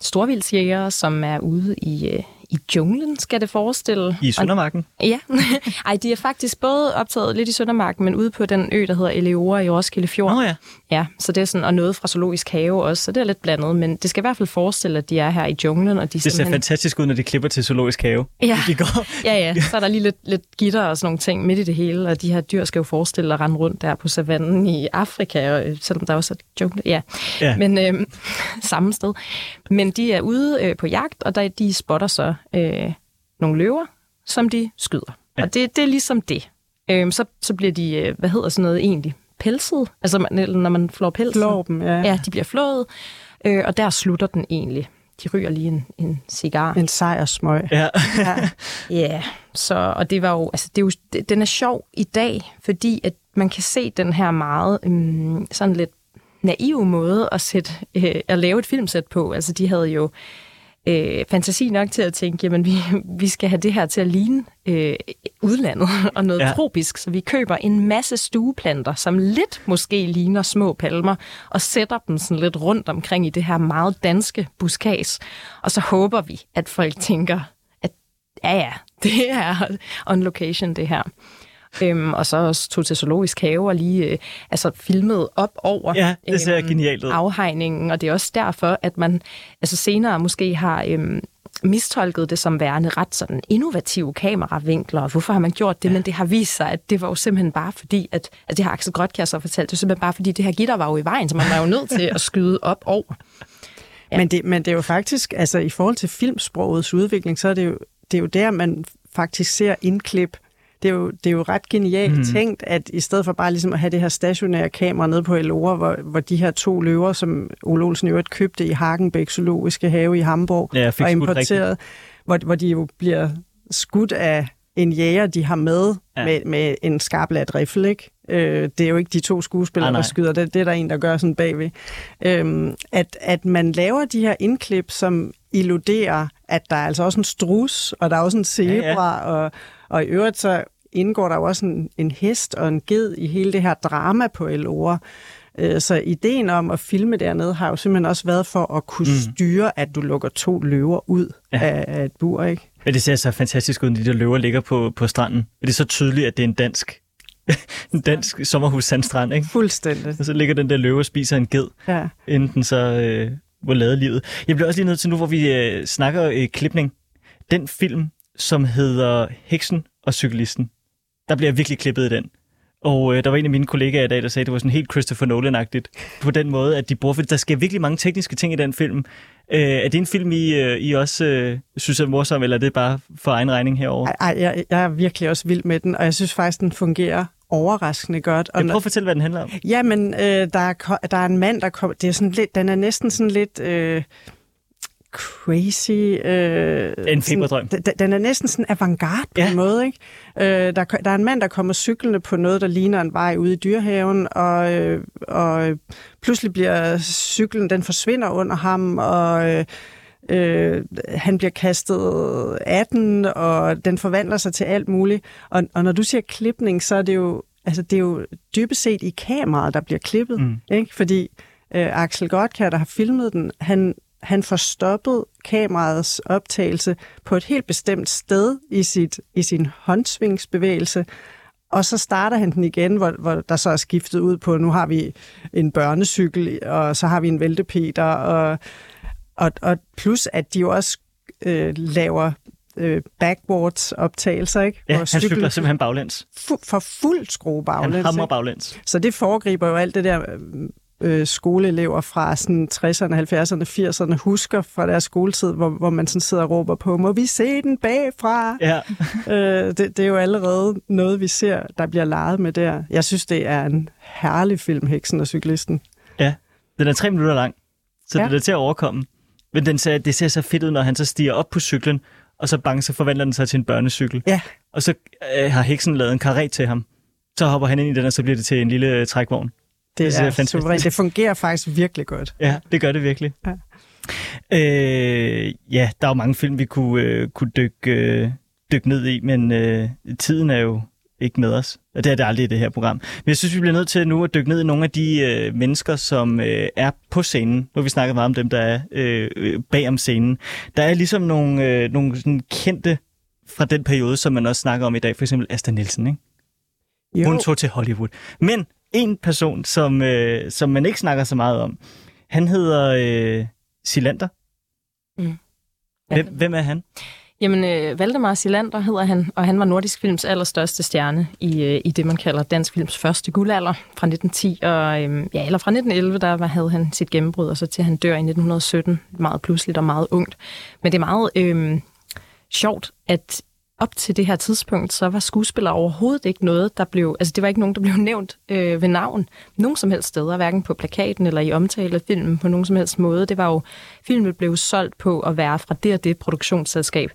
storvildsjægere, som er ude i, øh, i junglen, skal det forestille. I Søndermarken? Ja, [LAUGHS] ej, de er faktisk både optaget lidt i Søndermarken, men ude på den ø, der hedder Eleora i Roskilde Fjord. Nå ja. Ja, så det er sådan, og noget fra zoologisk have også, så det er lidt blandet, men det skal i hvert fald forestille, at de er her i junglen, og de Det ser simpelthen... fantastisk ud, når de klipper til zoologisk have. Ja. De går. [LAUGHS] Ja, ja, så er der lige lidt, lidt gitter og sådan nogle ting midt i det hele, og de her dyr skal jo forestille at rende rundt der på savannen i Afrika, og, øh, selvom der også er jungle. Ja, Ja. men øh, [LAUGHS] samme sted. Men de er ude øh, på jagt, og der, de spotter så øh, nogle løver, som de skyder. Ja. Og det, det er ligesom det. Øh, så, så bliver de, øh, hvad hedder sådan noget egentlig, pelset? Altså man, når man flår pelsen. Flår dem, ja. Ja, de bliver flået, øh, og der slutter den egentlig. De ryger lige en, en cigar. En sejrsmøg. Ja. [LAUGHS] Ja. Ja, så, og det var jo, altså det er jo, den er sjov i dag, fordi at man kan se den her meget øhm, sådan lidt naive måde at, sætte, øh, at lave et filmsæt på. Altså de havde jo øh, fantasi nok til at tænke, jamen vi, vi skal have det her til at ligne øh, udlandet [LAUGHS] og noget Ja. tropisk, så vi køber en masse stueplanter, som lidt måske ligner små palmer, og sætter dem sådan lidt rundt omkring i det her meget danske buskas. Og så håber vi, at folk tænker, at ja ja, [LAUGHS] det er on location det her. Øhm, og så også tog til zoologisk have og lige øh, altså filmet op over Ja, det ser øhm, genialt ud. afhegningen, og det er også derfor, at man altså senere måske har øhm, mistolket det som værende ret sådan innovative kameravinkler, og hvorfor har man gjort det, ja. men det har vist sig, at det var jo simpelthen bare fordi, at, at det har Axel Grotkjær så fortalt, det var simpelthen bare fordi, det her gitter var jo i vejen, så man var jo nødt til at skyde op over. Ja. [LAUGHS] Men, det, men det er jo faktisk, altså i forhold til filmsprogets udvikling, så er det jo, det er jo der, man faktisk ser indklip. Det er jo, det er jo ret genialt mm. tænkt, at i stedet for bare ligesom at have det her stationære kamera nede på Elora, hvor, hvor de her to løver, som Ole Olsen i øvrigt købte i Hagenbæk Zoologiske Have i Hamburg, Ja, og importeret, hvor, hvor de jo bliver skudt af en jæger, de har med, Ja. med, med en skarplat riffel, ikke? Øh, det er jo ikke de to skuespillere, Ah, nej. der skyder, det, det er der en, der gør sådan bagved. Øhm, at, at man laver de her indklip, som illuderer, at der er altså også en strus, og der er også en zebra, ja, ja. Og, og i øvrigt så indgår der jo også en, en hest og en ged i hele det her drama på Elora. Øh, Så ideen om at filme dernede har jo simpelthen også været for at kunne Mm. styre, at du lukker to løver ud Ja. af, af et bur, ikke? Men det ser så fantastisk ud, når de der løver ligger på, på stranden. Og det er så tydeligt, at det er en dansk, [LAUGHS] en dansk sommerhus sandstrand, ikke? Fuldstændig. Og så ligger den der løve og spiser en ged, Ja. inden den så øh, var lavet livet. Jeg bliver også lige nødt til nu, hvor vi øh, snakker øh, klipning. Den film, som hedder Heksen og Cyklisten, der bliver virkelig klippet i den. Og øh, der var en af mine kollegaer i dag, der sagde, at det var sådan helt Christopher Nolan-agtigt. På den måde, at de bruger... For der sker virkelig mange tekniske ting i den film. Øh, er det en film, I, øh, I også øh, synes er morsom, eller er det bare for egen regning herover? Ej, ej, jeg, jeg er virkelig også vild med den, og jeg synes faktisk, den fungerer overraskende godt. Og Jeg prøver at fortælle, hvad den handler om. Jamen, øh, der, er, der er en mand, der kommer... Det er sådan lidt, den er næsten sådan lidt... Øh, crazy. Øh, En feberdrøm. Sådan, den, er næsten sådan avantgarde på Ja. en måde, ikke? Øh, der, der er en mand, der kommer cyklende på noget, der ligner en vej ude i dyrehaven, og, øh, og pludselig bliver cyklen, den forsvinder under ham, og... Øh, Øh, han bliver kastet af den, og den forvandler sig til alt muligt. Og, og når du siger klipning, så er det jo, altså det er jo dybest set i kameraet, der bliver klippet. Mm. Ikke? Fordi øh, Axel Gottkær, der har filmet den, han, han får stoppet kameraets optagelse på et helt bestemt sted i, sit, i sin håndsvingsbevægelse, og så starter han den igen, hvor, hvor der så er skiftet ud på, nu har vi en børnecykel, og så har vi en væltepeter, og, og, og plus at de jo også øh, laver øh, backwards optagelser, ikke? Ja, Hvor han cykler cyklen simpelthen baglæns. fu- for fuld skrue baglæns. Han hammer ikke? baglæns. Så det foregriber jo alt det der øh, skoleelever fra sådan 60'erne, 70'erne, 80'erne husker fra deres skoletid, hvor, hvor man sådan sidder og råber på, må vi se den bagfra? Ja. [LAUGHS] øh, det, det er jo allerede noget, vi ser, der bliver leget med der. Jeg synes, det er en herlig film, Heksen og Cyklisten. ja. Den er tre minutter lang, så ja. Det er til at overkomme. Men den ser, det ser så fedt ud, når han så stiger op på cyklen, og så bang, så forvandler den sig til en børnecykel. Ja. Og så øh, har heksen lavet en karet til ham. Så hopper han ind i den, og så bliver det til en lille øh, trækvogn. Det, Det er fantastisk. suverænt. Det fungerer faktisk virkelig godt. Ja, det gør det virkelig. Ja. Øh, ja, der er jo mange film, vi kunne, øh, kunne dykke, øh, dykke ned i, men øh, tiden er jo ikke med os. Og det er det aldrig i det her program. Men jeg synes, vi bliver nødt til nu at dykke ned i nogle af de øh, mennesker, som øh, er på scenen. Nu har vi snakket meget om dem, der er øh, øh bag om scenen. Der er ligesom nogle, øh, nogle sådan kendte fra den periode, som man også snakker om i dag. For eksempel Asta Nielsen, ikke? Jo. Hun tog til Hollywood. Men en person, som, øh, som man ikke snakker så meget om, han hedder øh, Silander. Mm. Hvem, hvem er han? Jamen, øh, Valdemar Silander hedder han, og han var Nordisk Films allerstørste stjerne i, øh, i det, man kalder Dansk Films første guldalder fra 1910, og, øh, ja, eller fra 1911, der havde han sit gennembrud, og så til han dør i 1917, meget pludseligt og meget ungt. Men det er meget øh, sjovt, at op til det her tidspunkt, så var skuespillere overhovedet ikke noget, der blev, altså det var ikke nogen, der blev [LAUGHS] nævnt øh, ved navn nogen som helst steder, hverken på plakaten eller i omtale af filmen på nogen som helst måde. Det var jo, filmen blev solgt på at være fra det og det produktionsselskab.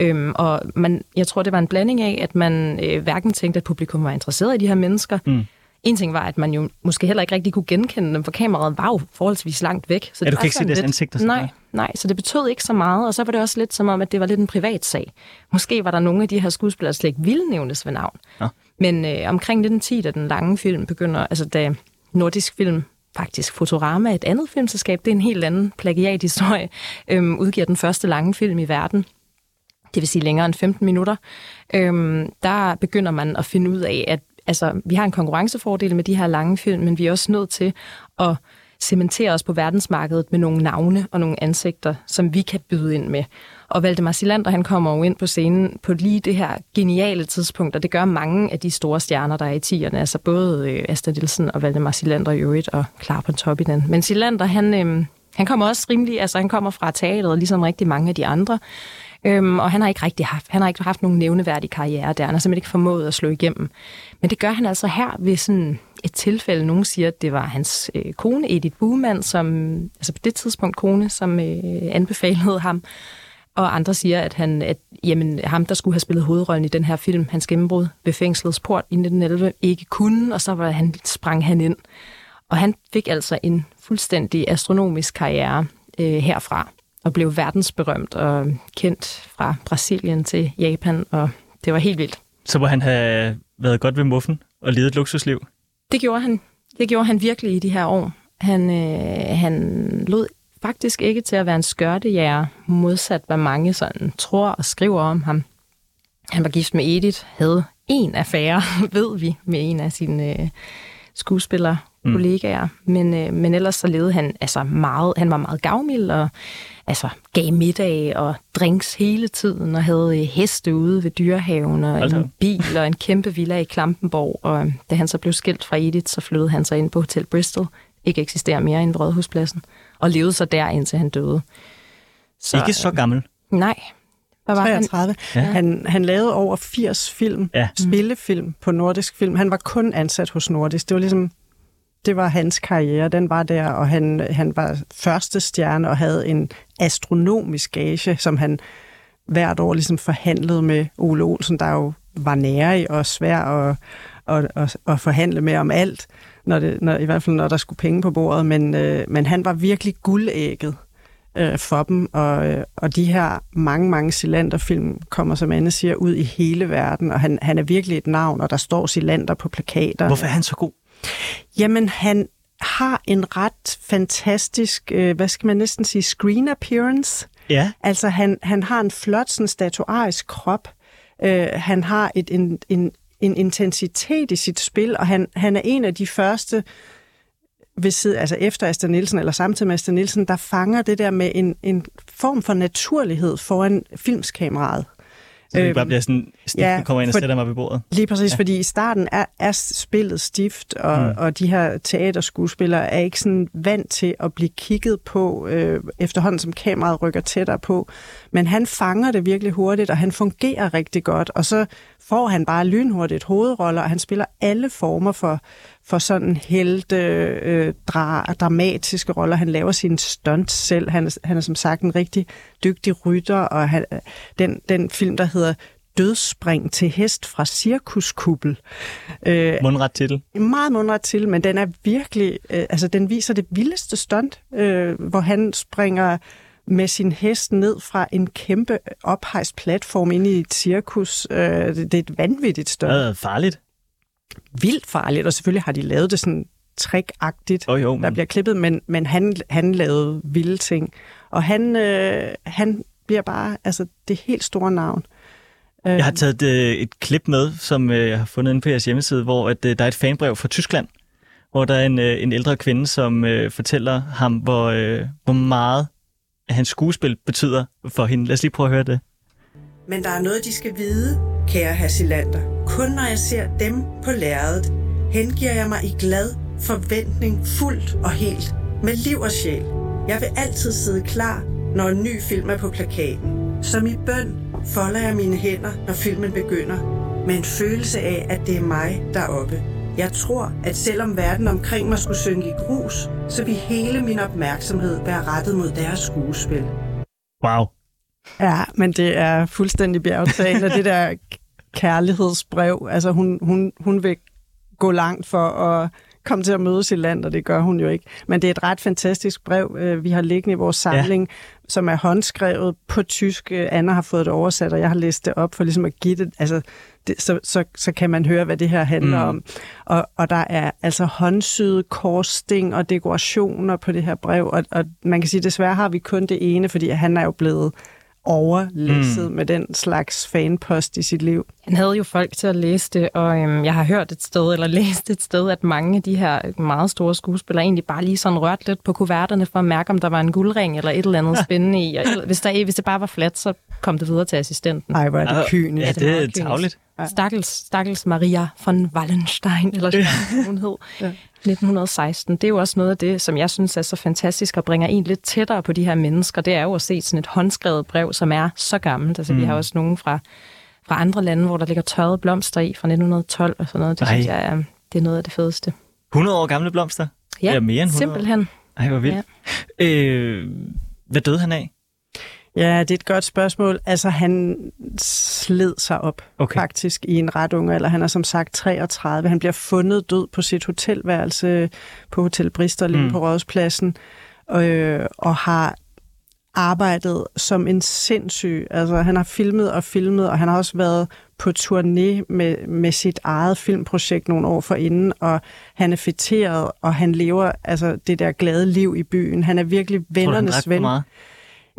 Øhm, og man, jeg tror, det var en blanding af, at man øh, hverken tænkte, at publikum var interesseret i de her mennesker, mm. En ting var, at man jo måske heller ikke rigtig kunne genkende dem, for kameraet var jo forholdsvis langt væk. Så ja, du kan ikke se deres ansigter? Nej, nej, så det betød ikke så meget, og så var det også lidt som om, at det var lidt en privat sag. Måske var der nogle af de her skuespillere, der slet ikke ville nævnes ved navn. Ja. Men øh, omkring 1910, da den lange film begynder, altså da nordisk film faktisk Fotorama, et andet filmselskab, det er en helt anden plagiathistorie, øhm, udgiver den første lange film i verden, det vil sige længere end 15 minutter, øhm, der begynder man at finde ud af, at altså, vi har en konkurrencefordel med de her lange film, men vi er også nødt til at cementere os på verdensmarkedet med nogle navne og nogle ansigter, som vi kan byde ind med. Og Valdemar Silander, han kommer jo ind på scenen på lige det her geniale tidspunkt, og det gør mange af de store stjerner, der er i tierne, altså både øh, Asta Nielsen og Valdemar Silander i øvrigt, og klar på top i den. Men Silander, han, øh, han kommer også rimelig, altså han kommer fra teateret, ligesom rigtig mange af de andre, Øhm, og han har ikke rigtig haft, han har ikke haft nogen nævneværdig karriere der. Han har simpelthen ikke formået at slå igennem. Men det gør han altså her ved sådan et tilfælde. Nogen siger, at det var hans øh, kone, Edith Buhmann, som, altså på det tidspunkt kone, som øh, anbefalede ham. Og andre siger, at han, at jamen, ham, der skulle have spillet hovedrollen i den her film, hans gennembrud ved fængslets port i 1911, ikke kunne, og så var han, sprang han ind. Og han fik altså en fuldstændig astronomisk karriere øh, herfra og blev verdensberømt og kendt fra Brasilien til Japan, og det var helt vildt. Så må han have været godt ved muffen og levet et luksusliv? Det gjorde han. Det gjorde han virkelig i de her år. Han, øh, han lod faktisk ikke til at være en skørtejæger, modsat hvad mange sådan tror og skriver om ham. Han var gift med Edith, havde en affære, [LAUGHS] ved vi, med en af sine øh, skuespillere mm. kollegaer, men, øh, men ellers så levede han altså meget, han var meget gavmild og altså, gav middag og drinks hele tiden, og havde øh, heste ude ved dyrehaven, og altså. en bil og en kæmpe villa i Klampenborg. Og øh, da han så blev skilt fra Edith, så flyttede han sig ind på Hotel Bristol, ikke eksisterer mere end Rådhuspladsen, og levede så der, indtil han døde. Så, ikke så gammel? Øh, nej. Hvad var 33. Han? Ja. Han, han lavede over 80 film, ja. spillefilm på Nordisk Film. Han var kun ansat hos Nordisk. Det var ligesom det var hans karriere, den var der, og han, han var første stjerne og havde en astronomisk gage, som han hvert år ligesom forhandlede med Ole Olsen, der jo var nære og svær at, at, at, at forhandle med om alt, når det, når, i hvert fald når der skulle penge på bordet, men, øh, men han var virkelig guldægget øh, for dem, og, øh, og de her mange, mange Silander-film kommer, som Anne siger, ud i hele verden, og han, han er virkelig et navn, og der står Silander på plakater. Hvorfor er han så god? Jamen, han har en ret fantastisk, øh, hvad skal man næsten sige, screen appearance. Ja. Altså, han, han har en flot, sådan statuarisk krop. Øh, han har et, en, en, en intensitet i sit spil, og han, han er en af de første, ved side, altså efter Asta Nielsen, eller samtidig med Asta Nielsen, der fanger det der med en, en form for naturlighed foran filmskameraet. Så det bare bliver sådan stift, ja, kommer ind og sætter mig ved bordet. Lige præcis, ja. fordi i starten er, er spillet stift, og, mm. og de her teaterskuespillere er ikke sådan vant til at blive kigget på, øh, efterhånden som kameraet rykker tættere på. Men han fanger det virkelig hurtigt, og han fungerer rigtig godt, og så får han bare lynhurtigt hovedroller, og han spiller alle former for, for sådan helte, øh, dra, dramatiske roller. Han laver sine stunts selv. Han, han er som sagt en rigtig dygtig rytter, og han, den, den film, der hedder Dødsspring til hest fra Cirkuskubbel. Øh, mundret til. Meget mundret til, men den er virkelig, øh, altså den viser det vildeste stunt, øh, hvor han springer med sin hest ned fra en kæmpe ophejst platform ind i et cirkus. Øh, det, det er et vanvittigt. Det er farligt. Vildt farligt, og selvfølgelig har de lavet det sådan trickagtigt, oh, jo, men... der bliver klippet, men, men han, han lavede vilde ting. Og han, øh, han bliver bare altså, det helt store navn. Jeg har taget et, øh, et klip med, som øh, jeg har fundet inde på jeres hjemmeside, hvor at, øh, der er et fanbrev fra Tyskland, hvor der er en, en ældre kvinde, som øh, fortæller ham, hvor, øh, hvor meget hans skuespil betyder for hende. Lad os lige prøve at høre det. Men der er noget, de skal vide, kære Hassilander. Kun når jeg ser dem på lærredet, hengiver jeg mig i glad forventning fuldt og helt, med liv og sjæl. Jeg vil altid sidde klar, når en ny film er på plakaten. Som i bøn folder jeg mine hænder, når filmen begynder, med en følelse af, at det er mig, der er oppe. Jeg tror, at selvom verden omkring mig skulle synke i grus, så vil hele min opmærksomhed være rettet mod deres skuespil. Wow. Ja, men det er fuldstændig bjergtagende, det der kærlighedsbrev. Altså, hun, hun, hun vil gå langt for at komme til at møde sit land, og det gør hun jo ikke. Men det er et ret fantastisk brev, øh, vi har liggende i vores samling, ja. Som er håndskrevet på tysk. Anna har fået det oversat, og jeg har læst det op for ligesom at give det, altså, det, så, så, så kan man høre, hvad det her handler mm. om. Og, og der er altså håndsyede korsting og dekorationer på det her brev, og, og man kan sige, desværre har vi kun det ene, fordi han er jo blevet overlæsset mm. med den slags fanpost i sit liv. Han havde jo folk til at læse det, og øhm, jeg har hørt et sted, eller [LAUGHS] læst et sted, at mange af de her meget store skuespillere egentlig bare lige sådan rørte lidt på kuverterne for at mærke, om der var en guldring eller et eller andet spændende i. Og hvis, der, hvis det bare var flat, så kom det videre til assistenten. Nej, hvor er det kynisk. Ja, det er tavligt. Stakkels, Stakkels Maria von Wallenstein, eller sådan hun hed. ja. 1916. Det er jo også noget af det, som jeg synes er så fantastisk og bringer en lidt tættere på de her mennesker. Det er jo at se sådan et håndskrevet brev, som er så gammelt. Altså, mm. vi har også nogen fra, fra andre lande, hvor der ligger tørrede blomster i fra 1912 og sådan noget. Det Ej. synes jeg er, det er noget af det fedeste. 100 år gamle blomster? Ja, Eller mere end 100 simpelthen. År. Ej, hvor vildt. Ja. Øh, hvad døde han af? Ja, det er et godt spørgsmål. Altså, han sled sig op okay. faktisk i en ret ung alder. Han er som sagt 33. Han bliver fundet død på sit hotelværelse på Hotel Bristol mm. på Rådspladsen, øh, og har arbejdet som en sindssyg. Altså, han har filmet og filmet, og han har også været på turné med, med sit eget filmprojekt nogle år forinden, og han er fætteret, og han lever altså det der glade liv i byen. Han er virkelig vennernes ven. Meget?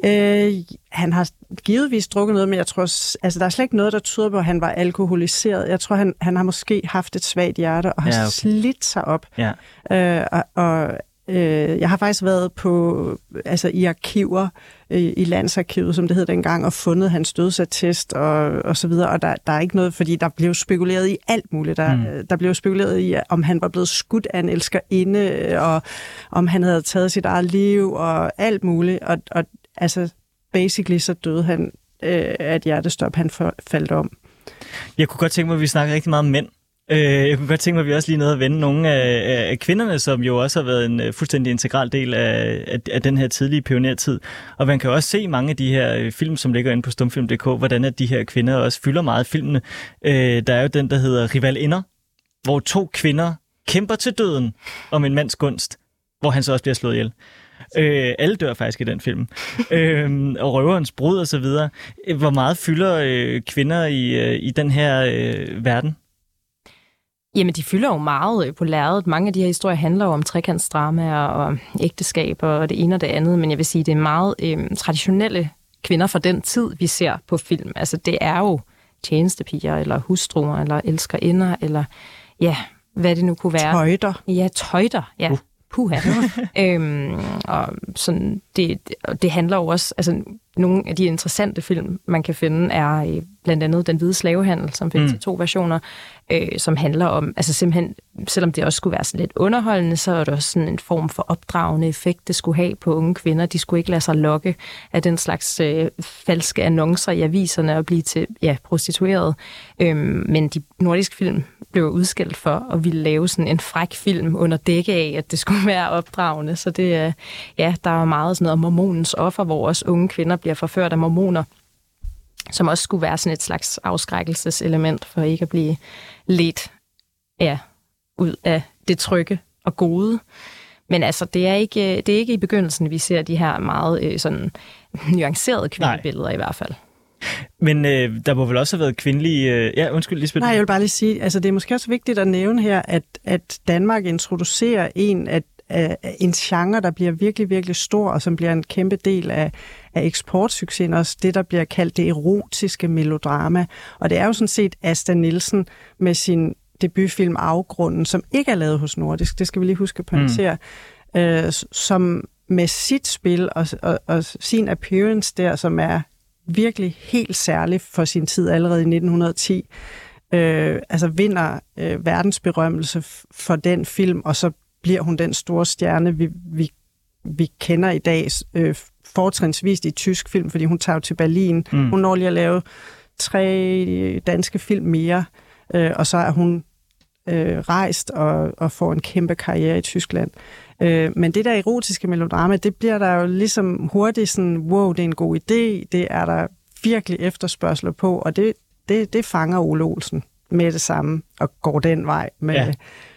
Øh, han har givetvis drukket noget, men jeg tror, altså, der er slet ikke noget, der tyder på, at han var alkoholiseret. Jeg tror, han, han har måske haft et svagt hjerte og har ja, okay. slidt sig op. Ja. Øh, og, og øh, jeg har faktisk været på, altså i arkiver, øh, i Landsarkivet, som det hed dengang, og fundet hans dødsattest og, og så videre, og der, der er ikke noget, fordi der blev spekuleret i alt muligt. Der, mm. der blev spekuleret i, om han var blevet skudt af en elskerinde, og om han havde taget sit eget liv, og alt muligt, og, og altså basically så døde han øh, af et hjertestop, han faldt om. Jeg kunne godt tænke mig, at vi snakker rigtig meget om mænd. Øh, jeg kunne godt tænke mig, at vi også lige nåede at vende nogle af, af kvinderne, som jo også har været en øh, fuldstændig integral del af, af, af den her tidlige pionertid. Og man kan også se mange af de her øh, film, som ligger inde på stumfilm.dk, hvordan at de her kvinder også fylder meget filmene. Øh, der er jo den, der hedder Rival Inder, hvor to kvinder kæmper til døden om en mands gunst, hvor han så også bliver slået ihjel. Øh, alle dør faktisk i den film. øh, og røverens brud og så videre. Hvor meget fylder øh, kvinder i, øh, i den her øh, verden? Jamen, de fylder jo meget øh, på lærredet. Mange af de her historier handler jo om trekantsdramaer og ægteskab og det ene og det andet, men jeg vil sige, det er meget øh, traditionelle kvinder fra den tid, vi ser på film. Altså, det er jo tjenestepiger, eller hustruer, eller elskerinder, eller ja, hvad det nu kunne være. Tøjter. Ja, tøjter, ja. Uh puha. [LAUGHS] øhm, og sådan, det, det handler jo også, altså nogle af de interessante film, man kan finde, er øh, blandt andet Den Hvide Slavehandel, som findes mm. i to versioner, øh, som handler om, altså simpelthen, selvom det også skulle være sådan lidt underholdende, så er det også sådan en form for opdragende effekt, det skulle have på unge kvinder. De skulle ikke lade sig lokke af den slags øh, falske annoncer i aviserne og blive til ja, prostitueret. Øhm, men de nordiske film blev udskilt for at ville lave sådan en fræk film under dække af, at det skulle [LAUGHS] være opdragende. Så det, øh, ja, der er meget sådan noget om mormonens offer, hvor også unge kvinder bliver forført af mormoner som også skulle være sådan et slags afskrækkelseselement for ikke at blive let ja, ud af det trygge og gode. Men altså, det er ikke, det er ikke i begyndelsen, vi ser de her meget øh, sådan [LAUGHS] nuancerede kvindebilleder i hvert fald. Men øh, der må vel også have været kvindelige... Øh, ja, undskyld, Lisbeth. Nej, jeg vil bare lige sige, altså det er måske også vigtigt at nævne her, at, at Danmark introducerer en af af en genre, der bliver virkelig, virkelig stor, og som bliver en kæmpe del af, af eksportsuccesen, også det, der bliver kaldt det erotiske melodrama. Og det er jo sådan set Asta Nielsen med sin debutfilm Afgrunden, som ikke er lavet hos Nordisk, det skal vi lige huske på mm. øh, som med sit spil og, og, og sin appearance der, som er virkelig helt særlig for sin tid allerede i 1910, øh, altså vinder øh, verdensberømmelse for den film, og så bliver hun den store stjerne, vi, vi, vi kender i dag, øh, fortrinsvist i tysk film, fordi hun tager jo til Berlin. Mm. Hun når lige at lave tre danske film mere, øh, og så er hun øh, rejst og, og får en kæmpe karriere i Tyskland. Øh, men det der erotiske melodrama, det bliver der jo ligesom hurtigt sådan, wow, det er en god idé, det er der virkelig efterspørgsel på, og det, det, det fanger Ole Olsen med det samme, og går den vej med, ja.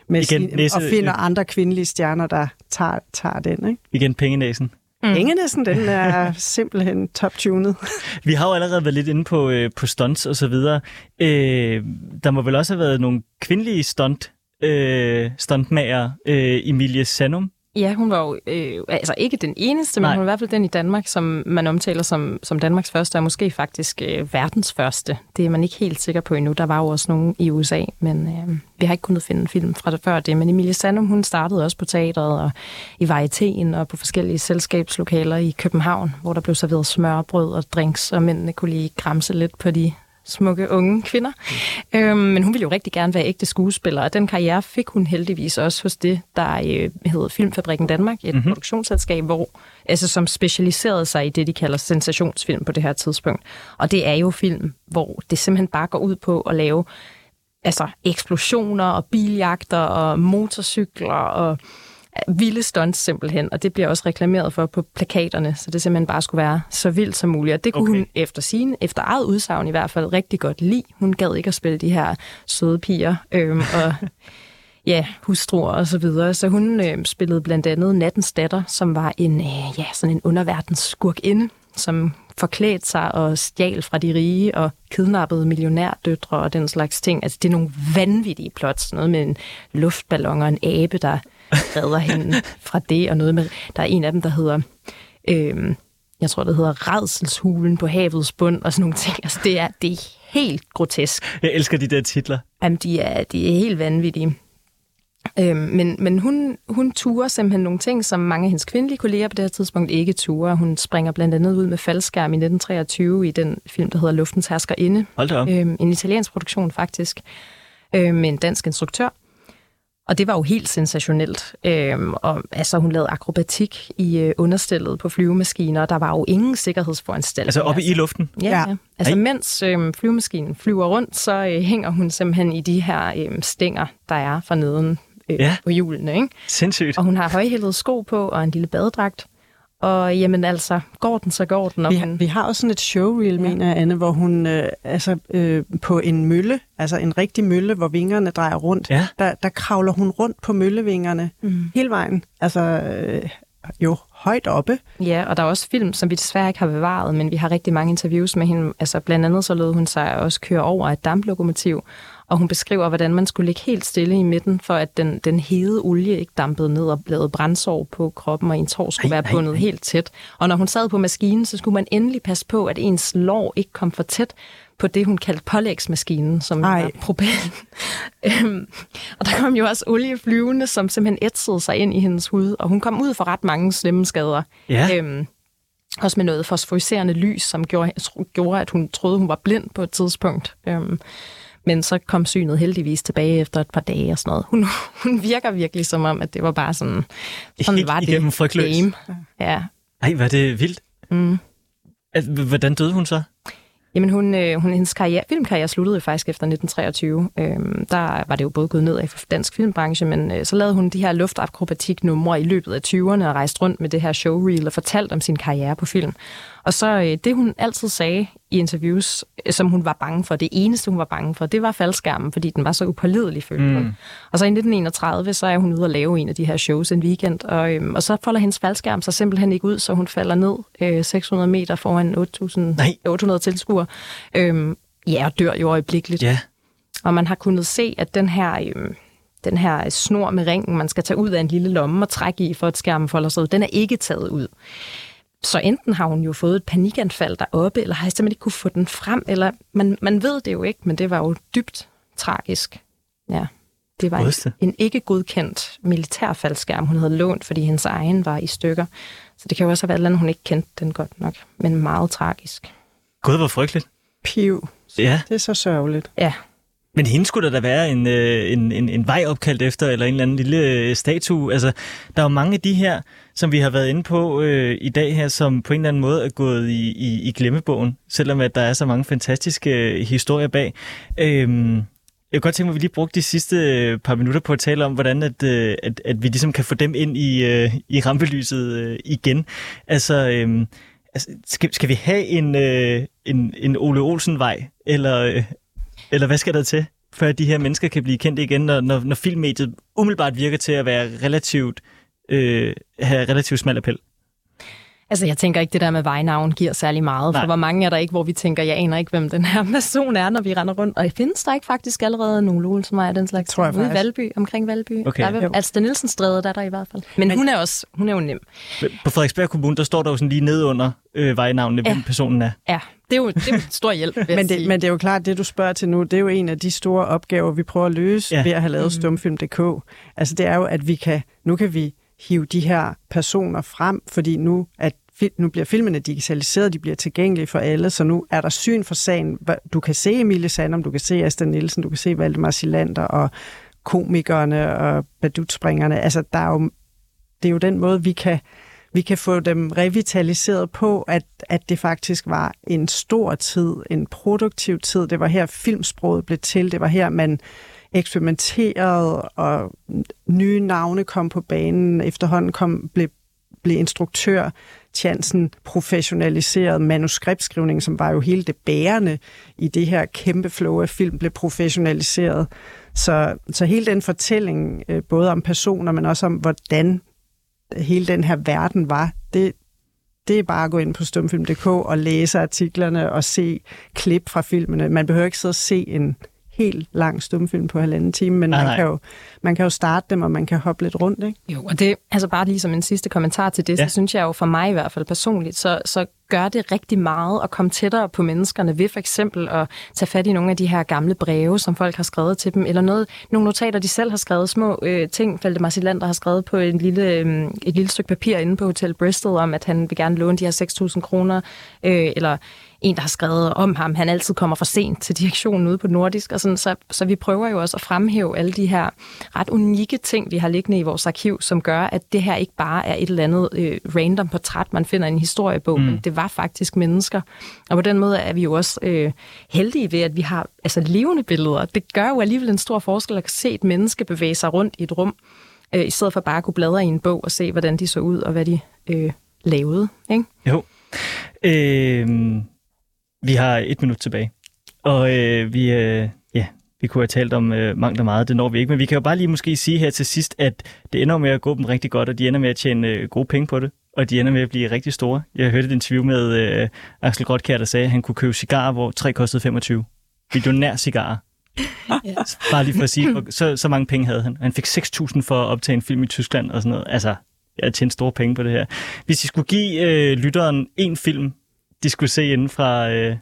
med Igen, sin, næse, og finder andre kvindelige stjerner, der tager, tager den. Ikke? Igen pengenæsen. Mm. Pengenæsen, den er simpelthen top-tunet. [LAUGHS] Vi har jo allerede været lidt inde på, øh, på stunts og så videre. Øh, der må vel også have været nogle kvindelige stunt, øh, stuntmager. Øh, Emilie Sanum, Ja, hun var jo øh, altså ikke den eneste, men Nej. hun var i hvert fald den i Danmark, som man omtaler som, som Danmarks første, og måske faktisk øh, verdens første. Det er man ikke helt sikker på endnu. Der var jo også nogen i USA, men øh, vi har ikke kunnet finde en film fra det før det. Men Emilie Sandum, hun startede også på teatret og i Varietéen og på forskellige selskabslokaler i København, hvor der blev serveret smørbrød og drinks, og mændene kunne lige græmse lidt på de smukke unge kvinder. Mm. Øhm, men hun ville jo rigtig gerne være ægte skuespiller, og den karriere fik hun heldigvis også hos det, der øh, hedder Filmfabrikken Danmark, et mm-hmm. produktionsselskab, hvor, altså, som specialiserede sig i det, de kalder sensationsfilm på det her tidspunkt. Og det er jo film, hvor det simpelthen bare går ud på at lave altså, eksplosioner og biljagter og motorcykler og vilde stunts simpelthen, og det bliver også reklameret for på plakaterne, så det simpelthen bare skulle være så vildt som muligt. Og det kunne okay. hun efter sin, efter eget udsagn i hvert fald, rigtig godt lide. Hun gad ikke at spille de her søde piger øhm, [LAUGHS] og ja, hustruer og så videre. Så hun øh, spillede blandt andet Nattens Datter, som var en, øh, ja, sådan en underverdens skurkinde, som forklædte sig og stjal fra de rige og kidnappede millionærdøtre og den slags ting. Altså, det er nogle vanvittige plots. Noget med en luftballon og en abe, der redder hende fra det, og noget med, der er en af dem, der hedder, øh, jeg tror, det hedder Redselshulen på havets bund, og sådan nogle ting. Altså, det er, det er helt grotesk. Jeg elsker de der titler. Jamen, de er, de er helt vanvittige. Øhm, men men hun, hun turer simpelthen nogle ting, som mange af hendes kvindelige kolleger på det her tidspunkt ikke turer. Hun springer blandt andet ud med faldskærm i 1923 i den film, der hedder Luftens Inde. Hold da op. Øhm, en italiensk produktion faktisk, øhm, med en dansk instruktør. Og det var jo helt sensationelt. Øhm, og altså, hun lavede akrobatik i øh, understillet på flyvemaskiner, og der var jo ingen sikkerhedsforanstaltninger. Altså oppe altså. i luften? Ja, ja. ja. altså Ej. mens øh, flyvemaskinen flyver rundt, så øh, hænger hun simpelthen i de her øh, stænger, der er for neden øh, ja. på hjulene. Ikke? Sindssygt. Og hun har højhældede sko på og en lille badedragt. Og jamen altså, går den, så går den. Og vi, hun... vi har også sådan et showreel, ja. mener jeg, Anne, hvor hun øh, altså, øh, på en mølle, altså en rigtig mølle, hvor vingerne drejer rundt, ja. der, der kravler hun rundt på møllevingerne mm. hele vejen. Altså, øh, jo, højt oppe. Ja, og der er også film, som vi desværre ikke har bevaret, men vi har rigtig mange interviews med hende. Altså blandt andet så lød hun sig også køre over et damplokomotiv, og hun beskriver, hvordan man skulle ligge helt stille i midten, for at den, den hede olie ikke dampede ned og blev brændsår på kroppen, og ens hår skulle ej, være bundet ej, ej. helt tæt. Og når hun sad på maskinen, så skulle man endelig passe på, at ens lår ikke kom for tæt på det, hun kaldte pålægsmaskinen, som Ej. var propel. [LAUGHS] Øhm, og der kom jo også olie flyvende, som simpelthen ætsede sig ind i hendes hud, og hun kom ud for ret mange slemme skader. Ja. Øhm, også med noget fosforiserende lys, som gjorde, gjorde, at hun troede, hun var blind på et tidspunkt. Øhm, men så kom synet heldigvis tilbage efter et par dage og sådan noget. Hun, hun virker virkelig som om, at det var bare sådan, sådan var det frygtløs. game. Ja. Ej, var det vildt. Mm. Hvordan døde hun så? Jamen, hun, øh, hun, hendes karriere, filmkarriere sluttede faktisk efter 1923. Øhm, der var det jo både gået ned for dansk filmbranche, men øh, så lavede hun de her luftakrobatiknumre i løbet af 20'erne og rejste rundt med det her showreel og fortalt om sin karriere på film. Og så øh, det, hun altid sagde i interviews, øh, som hun var bange for, det eneste, hun var bange for, det var faldskærmen, fordi den var så upålidelig, følte mm. Og så i 1931, så er hun ude og lave en af de her shows en weekend, og, øhm, og så folder hendes faldskærm sig simpelthen ikke ud, så hun falder ned øh, 600 meter foran 8.800 tilskuere. Øhm, ja, og dør jo øjeblikkeligt. Ja. Og man har kunnet se, at den her... Øhm, den her snor med ringen, man skal tage ud af en lille lomme og trække i, for at skærmen folder sig ud, den er ikke taget ud. Så enten har hun jo fået et panikanfald deroppe, eller har jeg simpelthen ikke kunne få den frem, eller man, man ved det jo ikke, men det var jo dybt tragisk. Ja, det var en, en ikke godkendt militærfaldskærm, hun havde lånt, fordi hendes egen var i stykker. Så det kan jo også have været at hun ikke kendte den godt nok, men meget tragisk. Gud, hvor frygteligt. Piv. Ja. Det er så sørgeligt. Ja, men hende skulle der da være en, øh, en, en, en vej opkaldt efter, eller en eller anden lille øh, statue. Altså, der er jo mange af de her, som vi har været inde på øh, i dag her, som på en eller anden måde er gået i, i, i glemmebogen, selvom at der er så mange fantastiske øh, historier bag. Øhm, jeg kunne godt tænke mig, at vi lige brugte de sidste øh, par minutter på at tale om, hvordan at, øh, at, at vi ligesom kan få dem ind i, øh, i rampelyset igen. Altså, øhm, altså skal, skal vi have en, øh, en, en Ole Olsen-vej, eller, øh, eller hvad skal der til, for at de her mennesker kan blive kendt igen, når, når, når filmmediet umiddelbart virker til at være relativt, øh, have relativt smal appel? Altså, jeg tænker ikke, det der med vejnavn giver særlig meget, Nej. for hvor mange er der ikke, hvor vi tænker, jeg aner ikke, hvem den her [LAUGHS] person er, når vi render rundt. Og findes der ikke faktisk allerede nogle som er den slags? Tror jeg Ude i Valby, omkring Valby. Okay. Der er, altså, den Nielsen Stræde, der er der i hvert fald. Men, Men hun er også, hun er jo nem. På Frederiksberg Kommune, der står der jo sådan lige ned under øh, vejnavnene, ja. hvem personen er. Ja, det er jo, det er en stor hjælp, [LAUGHS] men, det, men det er jo klart, det du spørger til nu, det er jo en af de store opgaver, vi prøver at løse ja. ved at have lavet mm. stumfilm.dk. Altså det er jo, at vi kan, nu kan vi hive de her personer frem, fordi nu, at, nu bliver filmene digitaliseret, de bliver tilgængelige for alle, så nu er der syn for sagen. Du kan se Emilie Sandom, du kan se Asta Nielsen, du kan se Valdemar Silander og komikerne og badutspringerne. Altså, der er jo, det er jo den måde, vi kan vi kan få dem revitaliseret på, at, at det faktisk var en stor tid, en produktiv tid. Det var her filmsproget blev til, det var her man eksperimenterede, og nye navne kom på banen. Efterhånden kom, blev, blev instruktør Tjansen professionaliseret manuskriptskrivning, som var jo hele det bærende i det her kæmpe flow af film, blev professionaliseret. Så, så hele den fortælling, øh, både om personer, men også om, hvordan hele den her verden var, det, det er bare at gå ind på stumfilm.dk og læse artiklerne og se klip fra filmene. Man behøver ikke sidde og se en helt lang stumfilm på halvanden time, men nej, man, Kan jo, man kan jo starte dem, og man kan hoppe lidt rundt. Ikke? Jo, og det altså bare lige som en sidste kommentar til det, ja. så synes jeg jo for mig i hvert fald personligt, så, så gør det rigtig meget at komme tættere på menneskerne ved for eksempel at tage fat i nogle af de her gamle breve, som folk har skrevet til dem, eller noget, nogle notater, de selv har skrevet, små øh, ting, Falde Marcilander har skrevet på en lille, øh, et lille stykke papir inde på Hotel Bristol, om at han vil gerne låne de her 6.000 kroner, øh, eller en, der har skrevet om ham, han altid kommer for sent til direktionen ude på Nordisk, og sådan, så, så vi prøver jo også at fremhæve alle de her ret unikke ting, vi har liggende i vores arkiv, som gør, at det her ikke bare er et eller andet øh, random portræt, man finder i en historiebog, mm. men det var faktisk mennesker. Og på den måde er vi jo også øh, heldige ved, at vi har altså, levende billeder. Det gør jo alligevel en stor forskel at se et menneske bevæge sig rundt i et rum, øh, i stedet for bare at kunne bladre i en bog og se, hvordan de så ud og hvad de øh, lavede. Ikke? Jo. Øh, vi har et minut tilbage, og øh, vi, øh, ja, vi kunne have talt om øh, mangt og meget, det når vi ikke, men vi kan jo bare lige måske sige her til sidst, at det ender med at gå dem rigtig godt, og de ender med at tjene øh, gode penge på det, og de ender med at blive rigtig store. Jeg hørte et interview med øh, Axel Grotkær, der sagde, at han kunne købe cigarer, hvor tre kostede 25. nær cigarer. [LAUGHS] Ja. Bare lige for at sige, så, så mange penge havde han. Han fik 6.000 for at optage en film i Tyskland og sådan noget. Altså, jeg har tjent store penge på det her. Hvis I skulle give øh, lytteren en film, de skulle se inden fra, øh,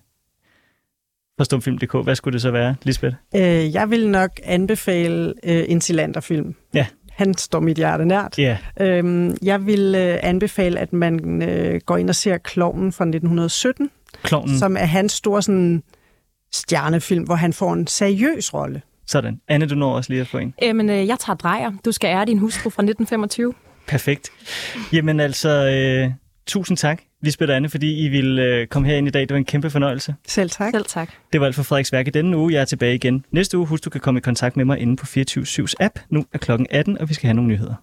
fra stumfilm.dk. Hvad skulle det så være, Lisbeth? Øh, jeg vil nok anbefale øh, en Silander-film. Ja. Han står mit hjerte nært. Ja. Øhm, jeg vil øh, anbefale, at man øh, går ind og ser Klovnen fra 1917. Klovnen. Som er hans store sådan, stjernefilm, hvor han får en seriøs rolle. Sådan. Anne, du når også lige at få en. Jamen, øh, jeg tager drejer. Du skal ære din hustru fra 1925. Perfekt. Jamen altså, øh, tusind tak, Lisbeth og Anne, fordi I ville øh, komme herind i dag. Det var en kæmpe fornøjelse. Selv tak. Selv tak. Det var alt for Frederiks Værk i denne uge. Jeg er tilbage igen næste uge. Husk, du kan komme i kontakt med mig inde på 24 app. Nu er klokken 18, og vi skal have nogle nyheder.